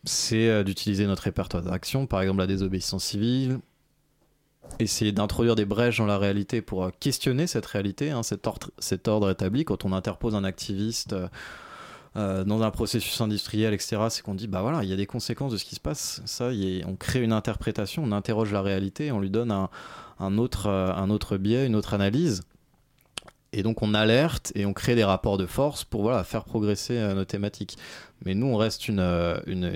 C'est euh, d'utiliser notre répertoire d'action, par exemple la désobéissance civile, essayer d'introduire des brèches dans la réalité pour euh, questionner cette réalité, hein, cet, ordre, cet ordre établi. Quand on interpose un activiste euh, dans un processus industriel, etc., c'est qu'on dit, bah voilà, il y a des conséquences de ce qui se passe. Ça, on crée une interprétation, on interroge la réalité, on lui donne un, un autre, euh, un autre biais, une autre analyse. Et donc on alerte et on crée des rapports de force pour voilà, faire progresser euh, nos thématiques. Mais nous, on reste une,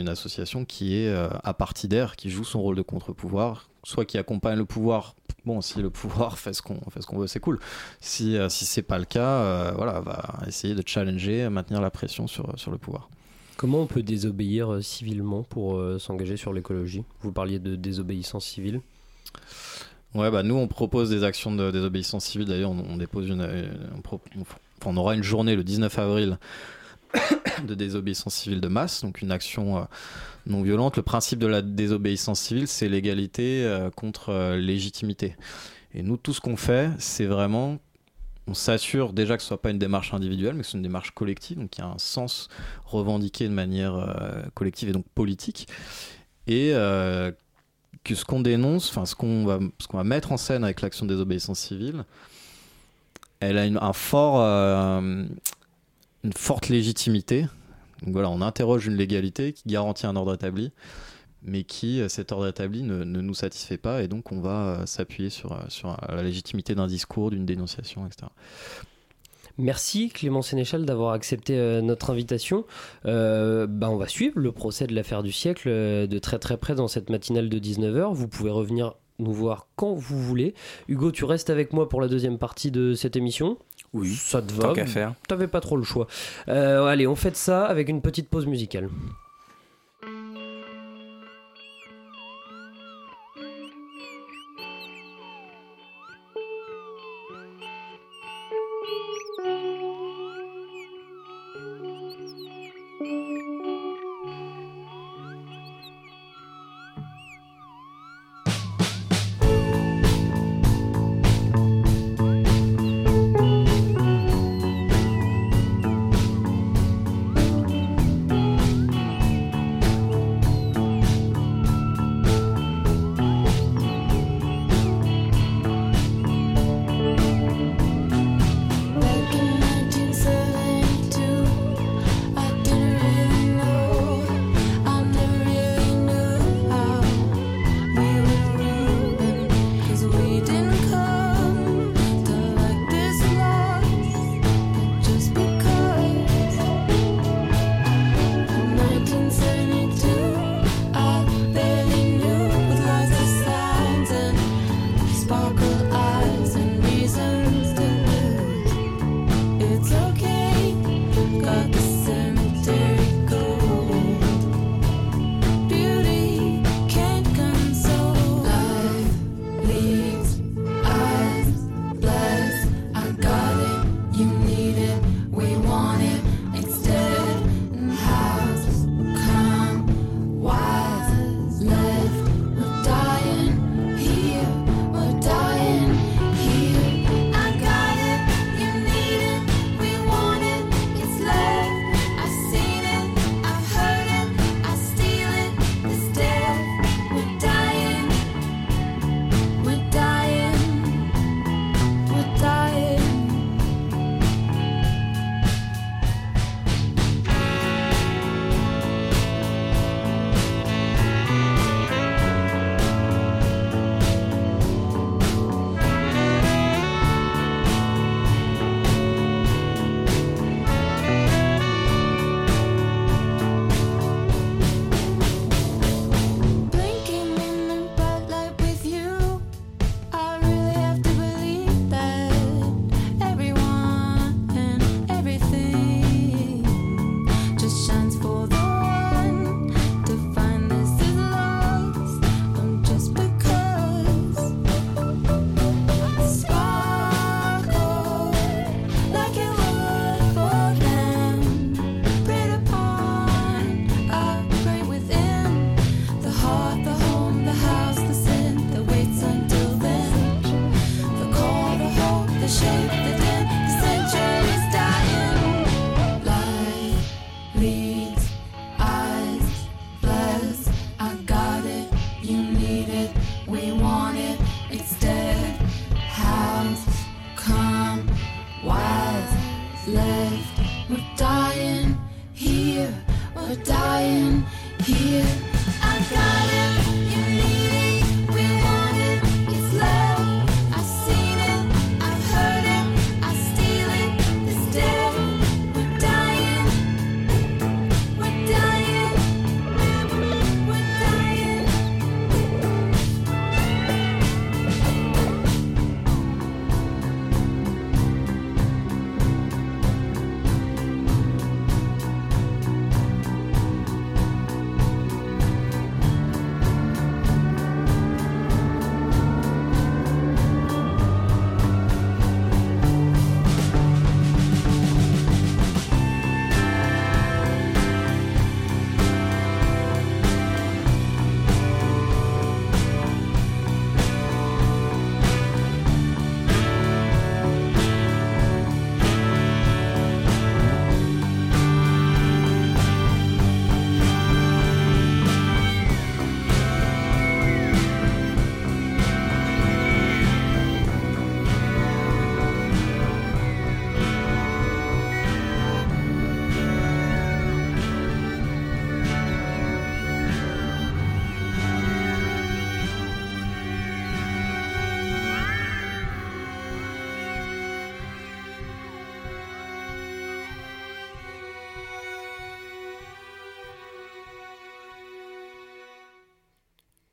association qui est à partie d'air, qui joue son rôle de contre-pouvoir, soit qui accompagne le pouvoir. Bon, si le pouvoir fait ce qu'on fait ce qu'on veut, c'est cool. Si, euh, si c'est pas le cas, euh, voilà, va essayer de challenger, maintenir la pression sur, sur le pouvoir. Comment on peut désobéir euh, civilement pour euh, s'engager sur l'écologie? Vous parliez de désobéissance civile. Ouais, bah nous on propose des actions de désobéissance civile. D'ailleurs, on, on dépose une, une- on, pro- on- enfin, on aura une journée le 19 avril de désobéissance civile de masse, donc une action euh, non violente. Le principe de la désobéissance civile, c'est l'égalité euh, contre euh, légitimité. Et nous, tout ce qu'on fait, c'est vraiment on s'assure déjà que ce soit pas une démarche individuelle, mais que c'est une démarche collective, donc il y a un sens revendiqué de manière collective et donc politique. Et que ce qu'on dénonce, enfin ce qu'on va, va mettre en scène avec l'action de désobéissance civile, elle a un fort, une forte légitimité. Donc voilà, on interroge une légalité qui garantit un ordre établi, mais qui, euh, cet ordre établi, ne, nous satisfait pas, et donc on va euh, s'appuyer sur, euh, sur la légitimité d'un discours, d'une dénonciation, etc. Merci Clément Sénéchal d'avoir accepté notre invitation. Euh, bah, on va suivre le procès de l'affaire du siècle de très très près dans cette matinale de 19h. Vous pouvez revenir nous voir quand vous voulez. Hugo, tu restes avec moi pour la deuxième partie de cette émission Oui, ça te va. tant qu'à faire. T'avais pas trop le choix. Euh, allez, on fait ça avec une petite pause musicale.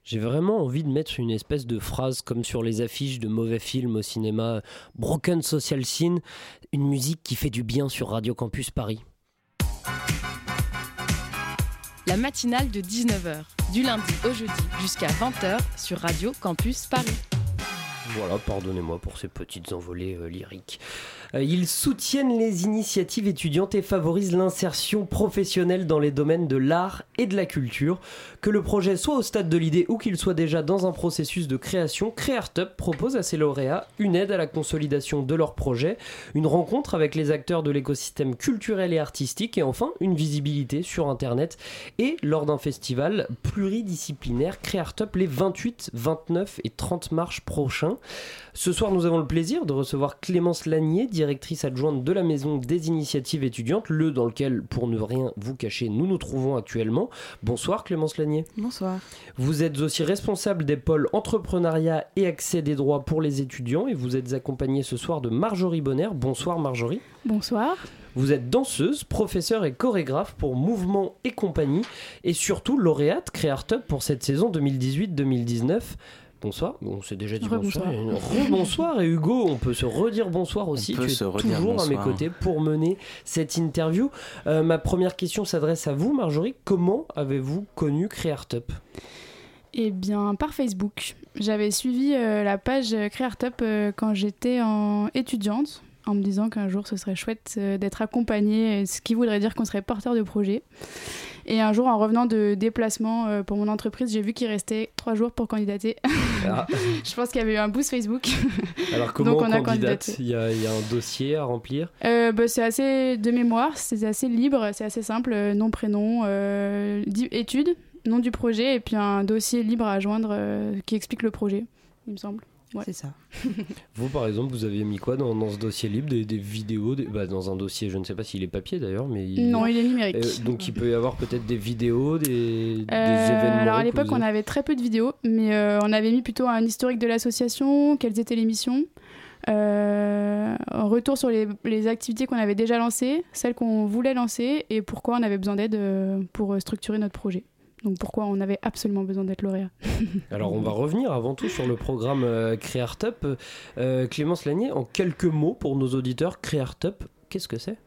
J'ai vraiment envie de mettre une espèce de phrase comme sur les affiches de mauvais films au cinéma, Broken Social Scene, une musique qui fait du bien sur Radio Campus Paris. La matinale de 19h, du lundi au jeudi jusqu'à 20h sur Radio Campus Paris. Voilà, pardonnez-moi pour ces petites envolées euh, lyriques. Euh, ils soutiennent les initiatives étudiantes et favorisent l'insertion professionnelle dans les domaines de l'art et de la culture. Que le projet soit au stade de l'idée ou qu'il soit déjà dans un processus de création, CreaRtup propose à ses lauréats une aide à la consolidation de leur projet, une rencontre avec les acteurs de l'écosystème culturel et artistique et enfin une visibilité sur Internet et lors d'un festival pluridisciplinaire CreaRtup les 28, 29 et 30 mars prochains. Ce soir, nous avons le plaisir de recevoir Clémence Lanier, directrice adjointe de la Maison des Initiatives étudiantes, le dans lequel, pour ne rien vous cacher, nous nous trouvons actuellement. Bonsoir Clémence Lanier. Bonsoir. Vous êtes aussi responsable des pôles entrepreneuriat et accès des droits pour les étudiants et vous êtes accompagnée ce soir de Marjorie Bonner. Bonsoir Marjorie. Bonsoir. Vous êtes danseuse, professeure et chorégraphe pour Mouvement et compagnie et surtout lauréate Créartup pour cette saison 2018-2019 bonsoir. Bon, c'est déjà dit bonsoir. bonsoir et Hugo, on peut se redire bonsoir aussi. tu es toujours à mes côtés pour mener cette interview. Euh, ma première question s'adresse à vous, Marjorie. Comment avez-vous connu CréArtUp eh bien, par Facebook. J'avais suivi euh, la page CréArtUp euh, quand j'étais en étudiante, en me disant qu'un jour ce serait chouette d'être accompagnée, ce qui voudrait dire qu'on serait porteur de projet. Et un jour, en revenant de déplacement euh, pour mon entreprise, j'ai vu qu'il restait trois jours pour candidater. Ah. je pense qu'il y avait eu un boost Facebook. Alors comment on, a candidate il y, a, il y, a, un dossier à remplir? Euh, bah, C'est assez de mémoire, c'est assez libre, c'est assez simple, euh, nom, prénom, études, nom du projet et puis un dossier libre à joindre qui explique le projet, il me semble. C'est ça. vous, par exemple, vous aviez mis quoi dans, ce dossier libre des, vidéos bah, Dans un dossier, je ne sais pas s'il est papier d'ailleurs, mais. Non, il est numérique. Euh, donc il peut y avoir peut-être des vidéos, des, euh, événements. Alors à l'époque, on avait très peu de vidéos, mais euh, on avait mis plutôt un historique de l'association, quelles étaient les missions. un retour sur les, les activités qu'on avait déjà lancées, celles qu'on voulait lancer et pourquoi on avait besoin d'aide pour structurer notre projet. Donc pourquoi on avait absolument besoin d'être lauréat Alors on va revenir avant tout sur le programme euh, CréArtUp. Euh, Clémence Lanier, en quelques mots pour nos auditeurs, CréArtUp, qu'est-ce que c'est?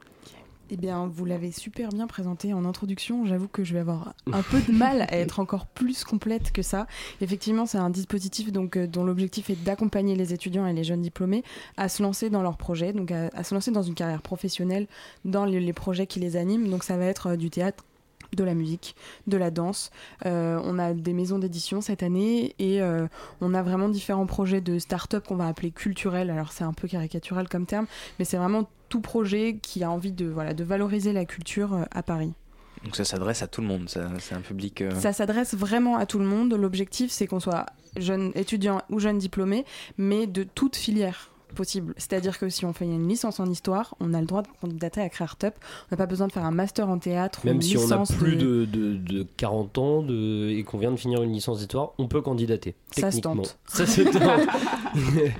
Eh bien, vous l'avez super bien présenté en introduction. J'avoue que je vais avoir un peu de mal à être encore plus complète que ça. Effectivement, c'est un dispositif donc, euh, dont l'objectif est d'accompagner les étudiants et les jeunes diplômés à se lancer dans leurs projets, donc à, se lancer dans une carrière professionnelle dans les, les, projets qui les animent. Donc, ça va être du théâtre, de la musique, de la danse. Euh, on a des maisons d'édition cette année et euh, on a vraiment différents projets de start-up qu'on va appeler culturels. Alors c'est un peu caricatural comme terme, mais c'est vraiment tout projet qui a envie de, voilà, de valoriser la culture euh, à Paris. Donc ça s'adresse à tout le monde, c'est un public... euh, Ça s'adresse vraiment à tout le monde. L'objectif, c'est qu'on soit jeune étudiant ou jeune diplômé, mais de toute filière possible. C'est-à-dire que si on fait une licence en histoire, on a le droit de candidater à CréArtUp. On n'a pas besoin de faire un master en théâtre ou Même une si on a plus de, de, de 40 ans de, et qu'on vient de finir une licence d'histoire, on peut candidater. Ça se techniquement. tente. Ça se tente.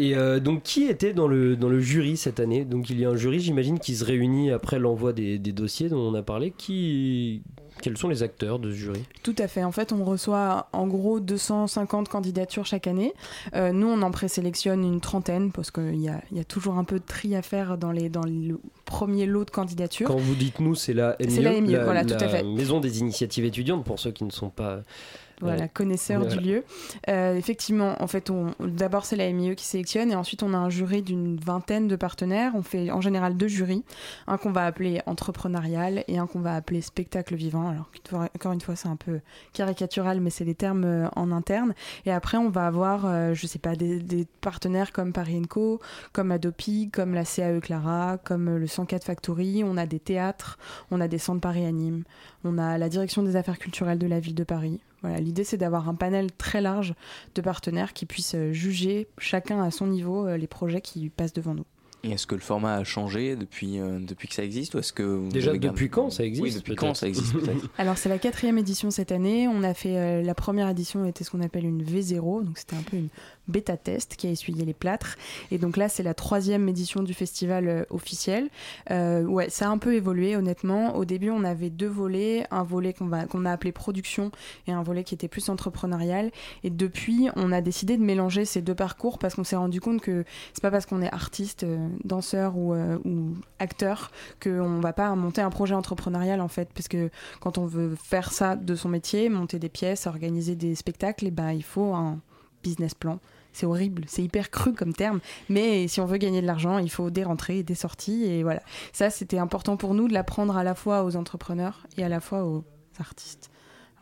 Et euh, donc, qui était dans le, dans le jury cette année? Donc, il y a un jury, j'imagine, qui se réunit après l'envoi des, des dossiers dont on a parlé. Qui, quels sont les acteurs de ce jury? Tout à fait. En fait, on reçoit en gros 250 candidatures chaque année. Euh, nous, on en présélectionne une trentaine parce qu'il y a, y a toujours un peu de tri à faire dans, les, dans le premier lot de candidatures. Quand vous dites nous, c'est la MIE, la MIE, voilà, tout à fait. Maison des initiatives étudiantes, pour ceux qui ne sont pas. Voilà, connaisseur voilà. du lieu. Euh, effectivement, en fait, on, d'abord c'est la MIE qui sélectionne et ensuite on a un jury d'une vingtaine de partenaires. On fait en général deux jurys, un qu'on va appeler entrepreneurial et un qu'on va appeler spectacle vivant. Alors encore une fois, c'est un peu caricatural, mais c'est les termes euh, en interne. Et après, on va avoir, euh, je sais pas, des, des partenaires comme Paris Co, comme Adopi, comme la CAE Clara, comme euh, le 104 Factory. On a des théâtres, on a des centres Paris Anime, on a la direction des affaires culturelles de la ville de Paris. Voilà, l'idée c'est d'avoir un panel très large de partenaires qui puissent euh, juger chacun à son niveau euh, les projets qui passent devant nous. Et est-ce que le format a changé depuis, euh, depuis que ça existe ou est-ce que vous Déjà, avez gardé- depuis quand ça existe Oui, depuis quand ça existe Alors c'est la quatrième édition cette année. On a fait euh, la première édition était ce qu'on appelle une V0, donc c'était un peu une bêta test qui a essuyé les plâtres. Et donc là c'est la troisième édition du festival euh, officiel. Euh, ouais, ça a un peu évolué honnêtement. Au début on avait deux volets, un volet qu'on a appelé production et un volet qui était plus entrepreneurial. Et depuis on a décidé de mélanger ces deux parcours parce qu'on s'est rendu compte que c'est pas parce qu'on est artiste, euh, danseur ou, ou acteur qu'on va pas monter un projet entrepreneurial en fait parce que quand on veut faire ça de son métier, monter des pièces, organiser des spectacles, et ben il faut un business plan. C'est horrible, c'est hyper cru comme terme, mais si on veut gagner de l'argent, il faut des rentrées et des sorties, et voilà. Ça, c'était important pour nous de l'apprendre à la fois aux entrepreneurs et à la fois aux artistes.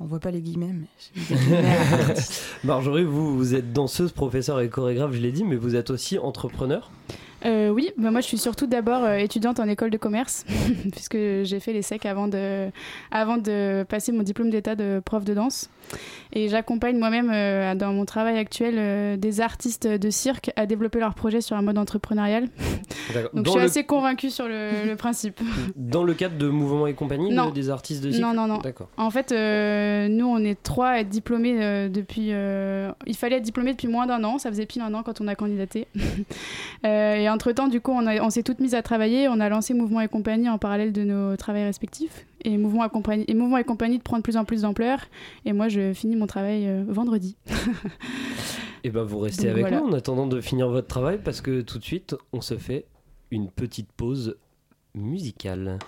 On voit pas les guillemets, mais. Marjorie, vous, vous êtes danseuse, professeure et chorégraphe, je l'ai dit, mais vous êtes aussi entrepreneur. Euh, oui, bah moi je suis surtout d'abord euh, étudiante en école de commerce, puisque j'ai fait les SEC avant de, avant de passer mon diplôme d'état de prof de danse. Et j'accompagne moi-même euh, dans mon travail actuel des artistes de cirque à développer leurs projets sur un mode entrepreneurial. Donc Dans je suis le- assez convaincue sur le, le principe. Dans le cadre de Mouvement et compagnie, Non. de- des artistes de cirque Non, non, non. En fait, nous, on est trois à être diplômés depuis. il fallait être diplômé depuis moins d'un an. Ça faisait pile un an quand on a candidaté. Et entre-temps, du coup, on, a- on s'est toutes mises à travailler. On a lancé Mouvement et compagnie en parallèle de nos travails respectifs. Et Mouvement et compagnie, et Mouvement et compagnie de prendre plus en plus d'ampleur. Et moi, je finis mon travail euh, vendredi. Et ben vous restez Donc avec voilà. nous en attendant de finir votre travail parce que tout de suite, on se fait une petite pause musicale.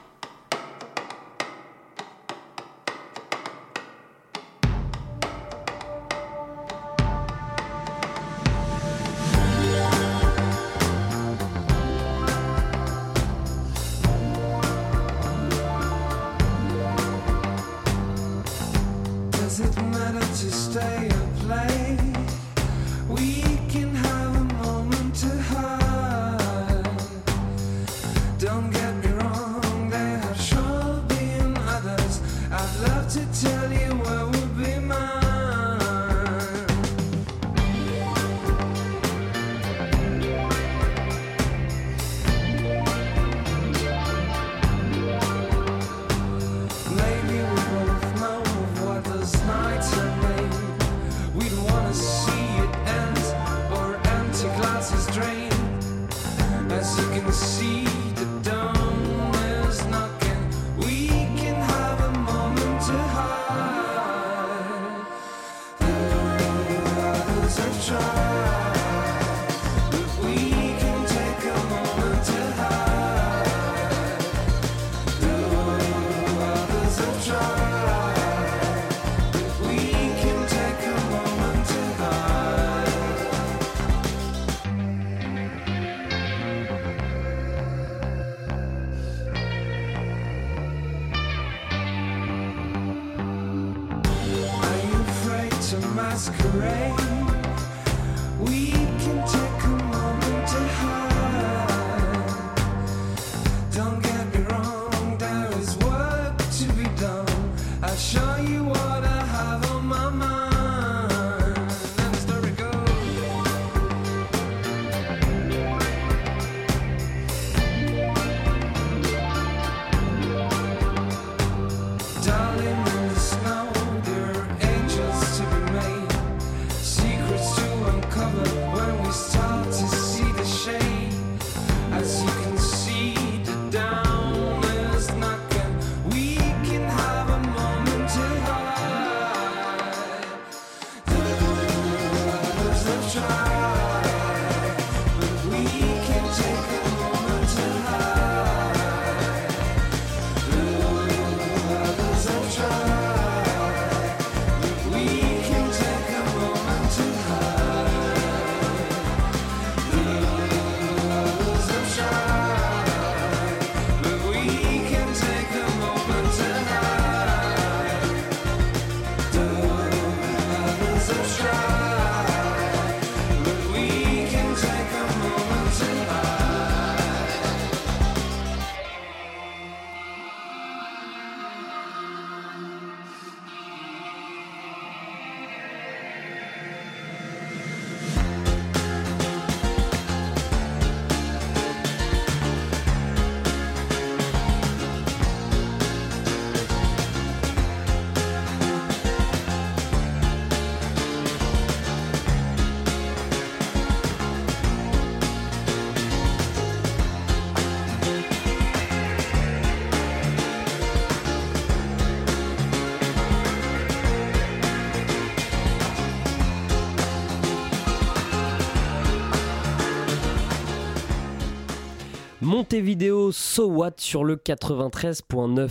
Montevideo So What sur le 93.9.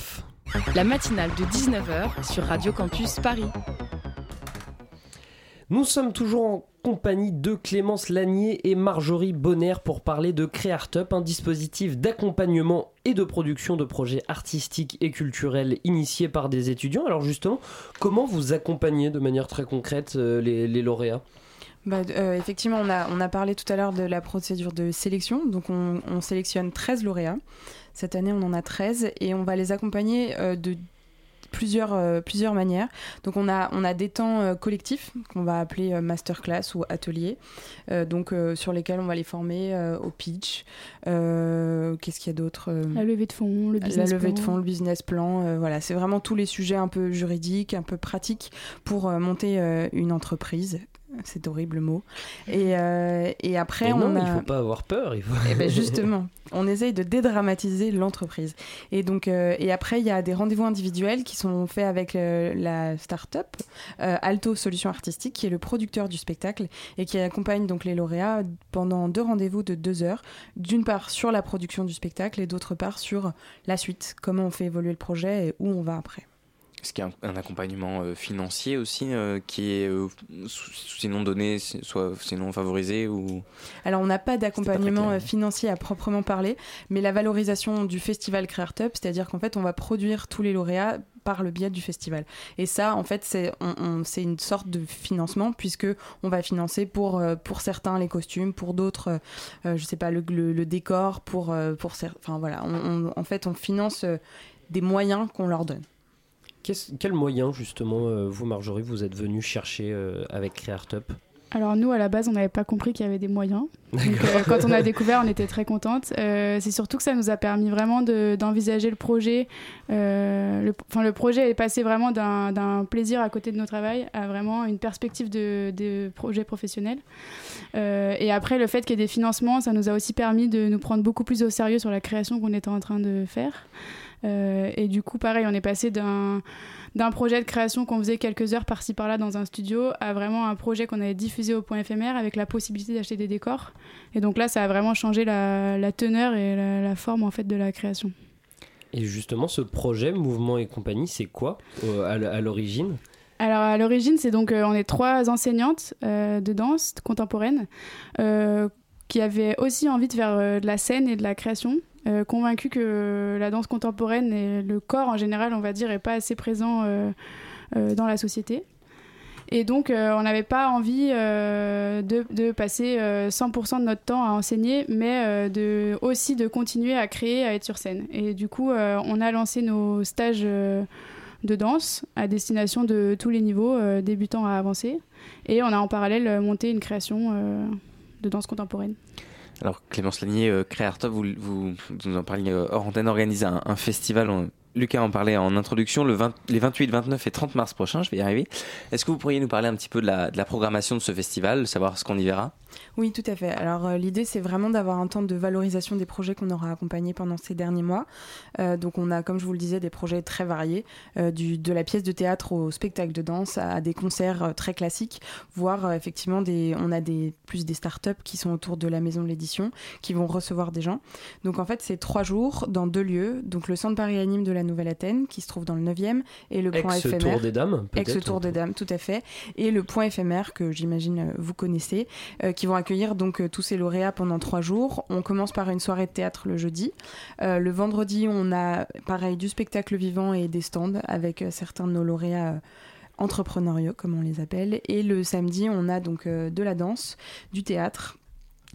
La matinale de 19h sur Radio Campus Paris. Nous sommes toujours en compagnie de Clémence Lanier et Marjorie Bonner pour parler de Creartup, un dispositif d'accompagnement et de production de projets artistiques et culturels initiés par des étudiants. Alors justement, comment vous accompagnez de manière très concrète euh, les, les lauréats? Bah, euh, effectivement, on a, on a parlé tout à l'heure de la procédure de sélection. Donc, on, on sélectionne 13 lauréats. Cette année, on en a 13 et on va les accompagner euh, de plusieurs, euh, plusieurs manières. Donc, on a, on a des temps euh, collectifs qu'on va appeler euh, masterclass ou atelier, donc sur lesquels on va les former au pitch. Qu'est-ce qu'il y a d'autre La levée de fonds, le business la levée de plan. fonds, le business plan, voilà, c'est vraiment tous les sujets un peu juridiques, un peu pratiques pour monter une entreprise. C'est horrible le mot. Et, euh, et après, on non, a... il faut pas avoir peur. Il faut... Eh ben, justement, on essaye de dédramatiser l'entreprise. Et donc, euh, et après, il y a des rendez-vous individuels qui sont faits avec euh, la start-up euh, Alto Solutions Artistiques, qui est le producteur du spectacle et qui accompagne donc les lauréats pendant deux rendez-vous de deux heures. D'une part sur la production du spectacle et d'autre part sur la suite, comment on fait évoluer le projet et où on va après. Qu'il y a un, un accompagnement euh, financier aussi euh, qui est euh, sous- sinon donné, soit sinon favorisé ou Alors, on n'a pas d'accompagnement euh, financier à proprement parler, mais la valorisation du festival Creartup, c'est-à-dire qu'en fait, on va produire tous les lauréats par le biais du festival. Et ça, en fait, c'est on- une sorte de financement, puisque on va financer pour, euh, pour certains les costumes, pour d'autres, euh, je sais pas, le, le- le décor, pour, euh, pour Enfin, voilà. On- on- en fait, on finance des moyens qu'on leur donne. Qu'est-ce- quel moyen, justement, euh, vous, Marjorie, vous êtes venu chercher euh, avec Creartup Alors nous, à la base, on n'avait pas compris qu'il y avait des moyens. Donc, euh, quand on a découvert, on était très contente. Euh, c'est surtout que ça nous a permis vraiment de- d'envisager le projet. Euh, le, enfin, le projet est passé vraiment d'un plaisir à côté de nos travail à vraiment une perspective de, de projet professionnel. Et après, le fait qu'il y ait des financements, ça nous a aussi permis de nous prendre beaucoup plus au sérieux sur la création qu'on était en train de faire. Euh, et du coup, pareil, on est passé d'un d'un projet de création qu'on faisait quelques heures par-ci par-là dans un studio à vraiment un projet qu'on avait diffusé au point éphémère avec la possibilité d'acheter des décors. Et donc là, ça a vraiment changé la, la teneur et la, la forme en fait de la création. Et justement, ce projet, Mouvement et compagnie, c'est quoi euh, à l'origine? Alors à l'origine, c'est donc euh, on est trois enseignantes euh, de danse contemporaine qui avaient aussi envie de faire euh, de la scène et de la création, euh, convaincues que la danse contemporaine et le corps en général, on va dire, est pas assez présent euh, dans la société. Et donc, on n'avait pas envie de, passer euh, 100% de notre temps à enseigner, mais aussi de continuer à créer, à être sur scène. Et du coup, on a lancé nos stages de danse à destination de tous les niveaux, débutants à avancés. Et on a en parallèle monté une création de danse contemporaine. Alors Clémence Lanier, euh, Créartop, vous, vous, vous en parliez euh, hors antenne, organise un, festival. Lucas en parlait en introduction, le 20 les 28, 29 et 30 mars prochains, je vais y arriver. Est-ce que vous pourriez nous parler un petit peu de la programmation de ce festival, savoir ce qu'on y verra? Oui, tout à fait. Alors euh, l'idée, c'est vraiment d'avoir un temps de valorisation des projets qu'on aura accompagnés pendant ces derniers mois. Euh, donc on a, comme je vous le disais, des projets très variés, euh, du, de la pièce de théâtre au spectacle de danse, à des concerts très classiques, voire effectivement des, on a des plus des startups qui sont autour de la maison de l'édition, qui vont recevoir des gens. Donc en fait, c'est trois jours dans deux lieux. Donc le centre Paris Anime de la Nouvelle-Athènes, qui se trouve dans le 9e, et le point Ex-Tour éphémère. des Dames, peut-être, Ex-Tour des Dames, tout à fait. Et le point éphémère, que j'imagine vous connaissez, qui vont accueillir donc euh, tous ces lauréats pendant trois jours. On commence par une soirée de théâtre le jeudi. Euh, le vendredi, on a pareil du spectacle vivant et des stands avec euh, certains de nos lauréats. entrepreneuriaux comme on les appelle et le samedi on a donc de la danse du théâtre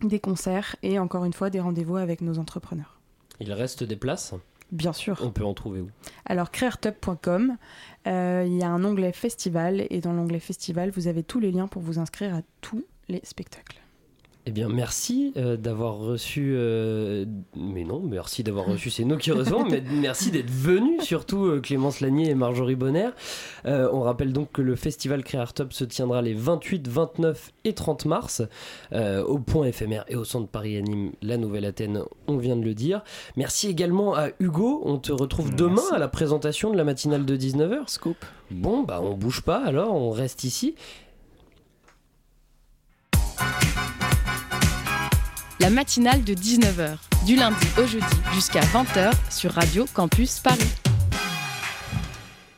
des concerts et encore une fois des rendez-vous avec nos entrepreneurs Il reste des places? Bien sûr. On peut en trouver où? Alors, creartup.com, euh, il y a un onglet festival et dans l'onglet festival, vous avez tous les liens pour vous inscrire à tous les spectacles. Eh bien, merci euh, d'avoir reçu. euh, mais non, merci d'avoir reçu, c'est nous qui recevons, mais merci d'être venus, surtout euh, Clémence Lanier et Marjorie Bonner. On rappelle donc que le festival Créartop se tiendra les 28, 29 et 30 mars au point éphémère et au centre Paris Anime, la Nouvelle-Athènes, on vient de le dire. Merci également à Hugo, on te retrouve demain à la présentation de la matinale de 19h. Scoop. Bon, bah on bouge pas alors, on reste ici. La matinale de 19h, du lundi au jeudi jusqu'à 20h sur Radio Campus Paris.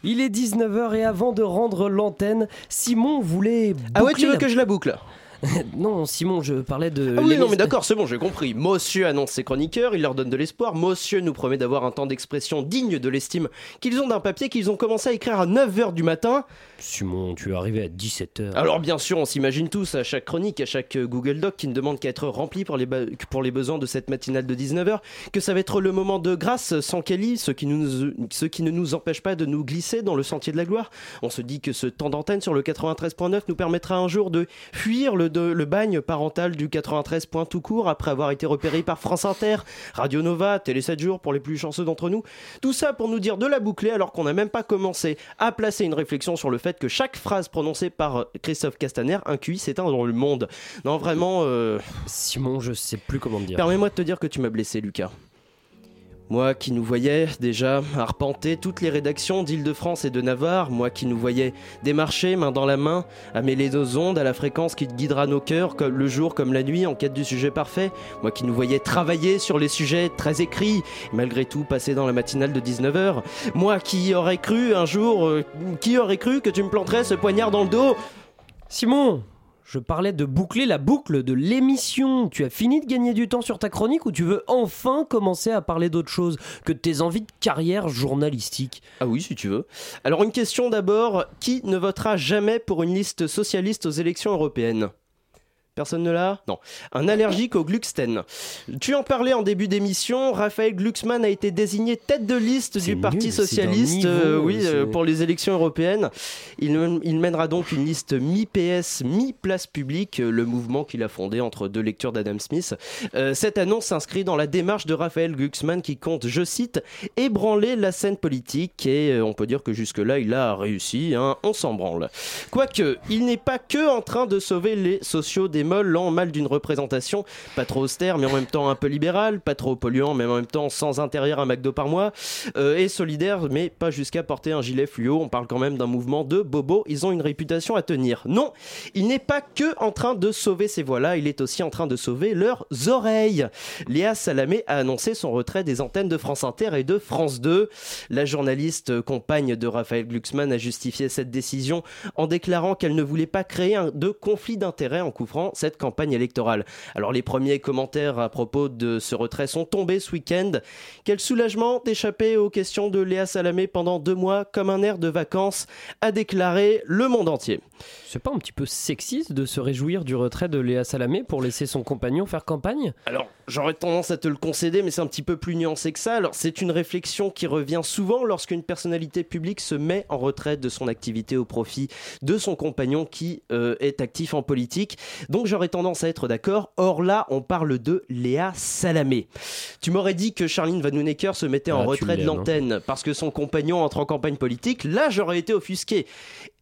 Il est 19h et avant de rendre l'antenne, Simon voulait. Ah ouais, boucler tu veux que je la boucle? Non, Simon, je parlais de. Ah oui, non, mais d'accord, c'est bon, j'ai compris. Monsieur annonce ses chroniqueurs, il leur donne de l'espoir. Monsieur nous promet d'avoir un temps d'expression digne de l'estime qu'ils ont d'un papier qu'ils ont commencé à écrire à 9h du matin. Simon, tu es arrivé à 17h. Alors, bien sûr, on s'imagine tous à chaque chronique, à chaque euh, Google Doc qui ne demande qu'à être rempli pour les, ba- pour les besoins de cette matinale de 19h, que ça va être le moment de grâce sans Kelly, ce qui, nous, ce qui ne nous empêche pas de nous glisser dans le sentier de la gloire. On se dit que ce temps d'antenne sur le 93.9 nous permettra un jour de fuir le, de- le bagne parental du 93 point tout court après avoir été repéré par France Inter, Radio Nova, Télé 7 jours pour les plus chanceux d'entre nous. Tout ça pour nous dire de la boucler alors qu'on n'a même pas commencé à placer une réflexion sur le fait que chaque phrase prononcée par euh, Christophe Castaner, un QI s'éteint dans le monde. Non, vraiment. euh, Simon, je sais plus comment te dire. Permets-moi de te dire que tu m'as blessé, Lucas. Moi qui nous voyais déjà arpenter toutes les rédactions d'Île-de-France et de Navarre, moi qui nous voyais démarcher main dans la main, à mêler nos ondes à la fréquence qui guidera nos cœurs, le jour comme la nuit, en quête du sujet parfait, moi qui nous voyais travailler sur les sujets très écrits, malgré tout passer dans la matinale de 19h, moi qui aurais cru un jour, euh, qui aurait cru que tu me planterais ce poignard dans le dos? Simon, je parlais de boucler la boucle de l'émission. Tu as fini de gagner du temps sur ta chronique ou tu veux enfin commencer à parler d'autre chose que de tes envies de carrière journalistique? Ah oui, si tu veux. Alors une question d'abord, qui ne votera jamais pour une liste socialiste aux élections européennes? Personne ne l'a Non. Un allergique au Glucksten. Tu en parlais en début d'émission, Raphaël Glucksmann a été désigné tête de liste du Parti Socialiste niveau, euh, oui, euh, pour les élections européennes. Il, il mènera donc une liste mi-PS, mi-place publique, euh, le mouvement qu'il a fondé entre deux lectures d'Adam Smith. Euh, cette annonce s'inscrit dans la démarche de Raphaël Glucksmann qui compte, je cite, ébranler la scène politique et on peut dire que jusque-là il a réussi, hein, on s'en branle. Quoique, il n'est pas que en train de sauver les sociaux des molles lents mal d'une représentation pas trop austère mais en même temps un peu libérale, pas trop polluant mais en même temps sans intérieur un McDo par mois euh, et solidaire mais pas jusqu'à porter un gilet fluo. On parle quand même d'un mouvement de bobos, ils ont une réputation à tenir. Non, il n'est pas que en train de sauver ces voix-là, il est aussi en train de sauver leurs oreilles. Léa Salamé a annoncé son retrait des antennes de France Inter et de France 2. La journaliste compagne de Raphaël Glucksmann a justifié cette décision en déclarant qu'elle ne voulait pas créer de conflit d'intérêts en couvrant cette campagne électorale. Alors les premiers commentaires à propos de ce retrait sont tombés ce week-end. Quel soulagement d'échapper aux questions de Léa Salamé pendant deux mois comme un air de vacances, a déclaré le monde entier. C'est pas un petit peu sexiste de se réjouir du retrait de Léa Salamé pour laisser son compagnon faire campagne? Alors, j'aurais tendance à te le concéder, mais c'est un petit peu plus nuancé que ça. Alors, c'est une réflexion qui revient souvent lorsqu'une personnalité publique se met en retraite de son activité au profit de son compagnon qui euh, est actif en politique. Donc, j'aurais tendance à être d'accord. Or, là, on parle de Léa Salamé. Tu m'aurais dit que Charline Vanhoenacker se mettait en Ah, retrait de hein. l'antenne parce que son compagnon entre en campagne politique. Là, j'aurais été offusqué.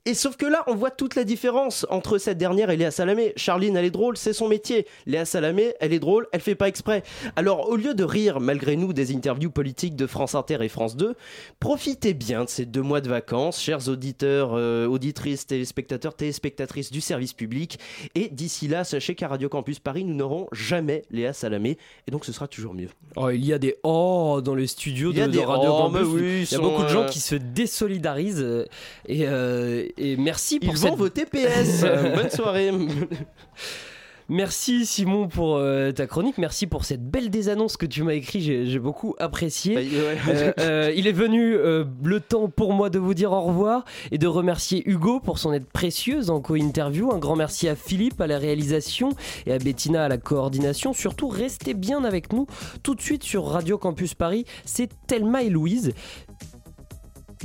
Et sauf que là, on voit toute la différence entre cette dernière et Léa Salamé. Charline, elle est drôle, c'est son métier. Léa Salamé, elle est drôle, elle fait pas exprès. Alors, au lieu de rire, malgré nous, des interviews politiques de France Inter et France 2, profitez bien de ces deux mois de vacances, chers auditeurs, euh, auditrices, téléspectateurs, téléspectatrices du service public. Et d'ici là, sachez qu'à Radio Campus Paris, nous n'aurons jamais Léa Salamé. Et donc, ce sera toujours mieux. Oh, il y a des oh dans les studios de, des de Radio oh, Campus. oui, il y a beaucoup de gens euh, qui se désolidarisent euh, et, euh, et merci pour Ils cette... vont voter PS. Bonne soirée. Merci Simon pour euh, ta chronique, merci pour cette belle désannonce que tu m'as écrit, j'ai beaucoup apprécié. Euh, euh, il est venu le temps pour moi de vous dire au revoir et de remercier Hugo pour son aide précieuse en co-interview. Un grand merci à Philippe à la réalisation et à Bettina à la coordination. Surtout, restez bien avec nous tout de suite sur Radio Campus Paris. C'est Thelma et Louise.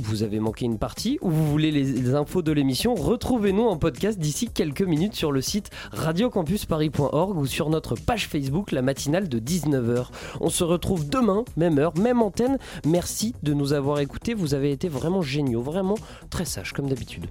Vous avez manqué une partie ou vous voulez les, infos de l'émission, retrouvez-nous en podcast d'ici quelques minutes sur le site radiocampusparis.org ou sur notre page Facebook, la matinale de 19h. On se retrouve demain, même heure, même antenne. Merci de nous avoir écoutés, vous avez été vraiment géniaux, vraiment très sages comme d'habitude.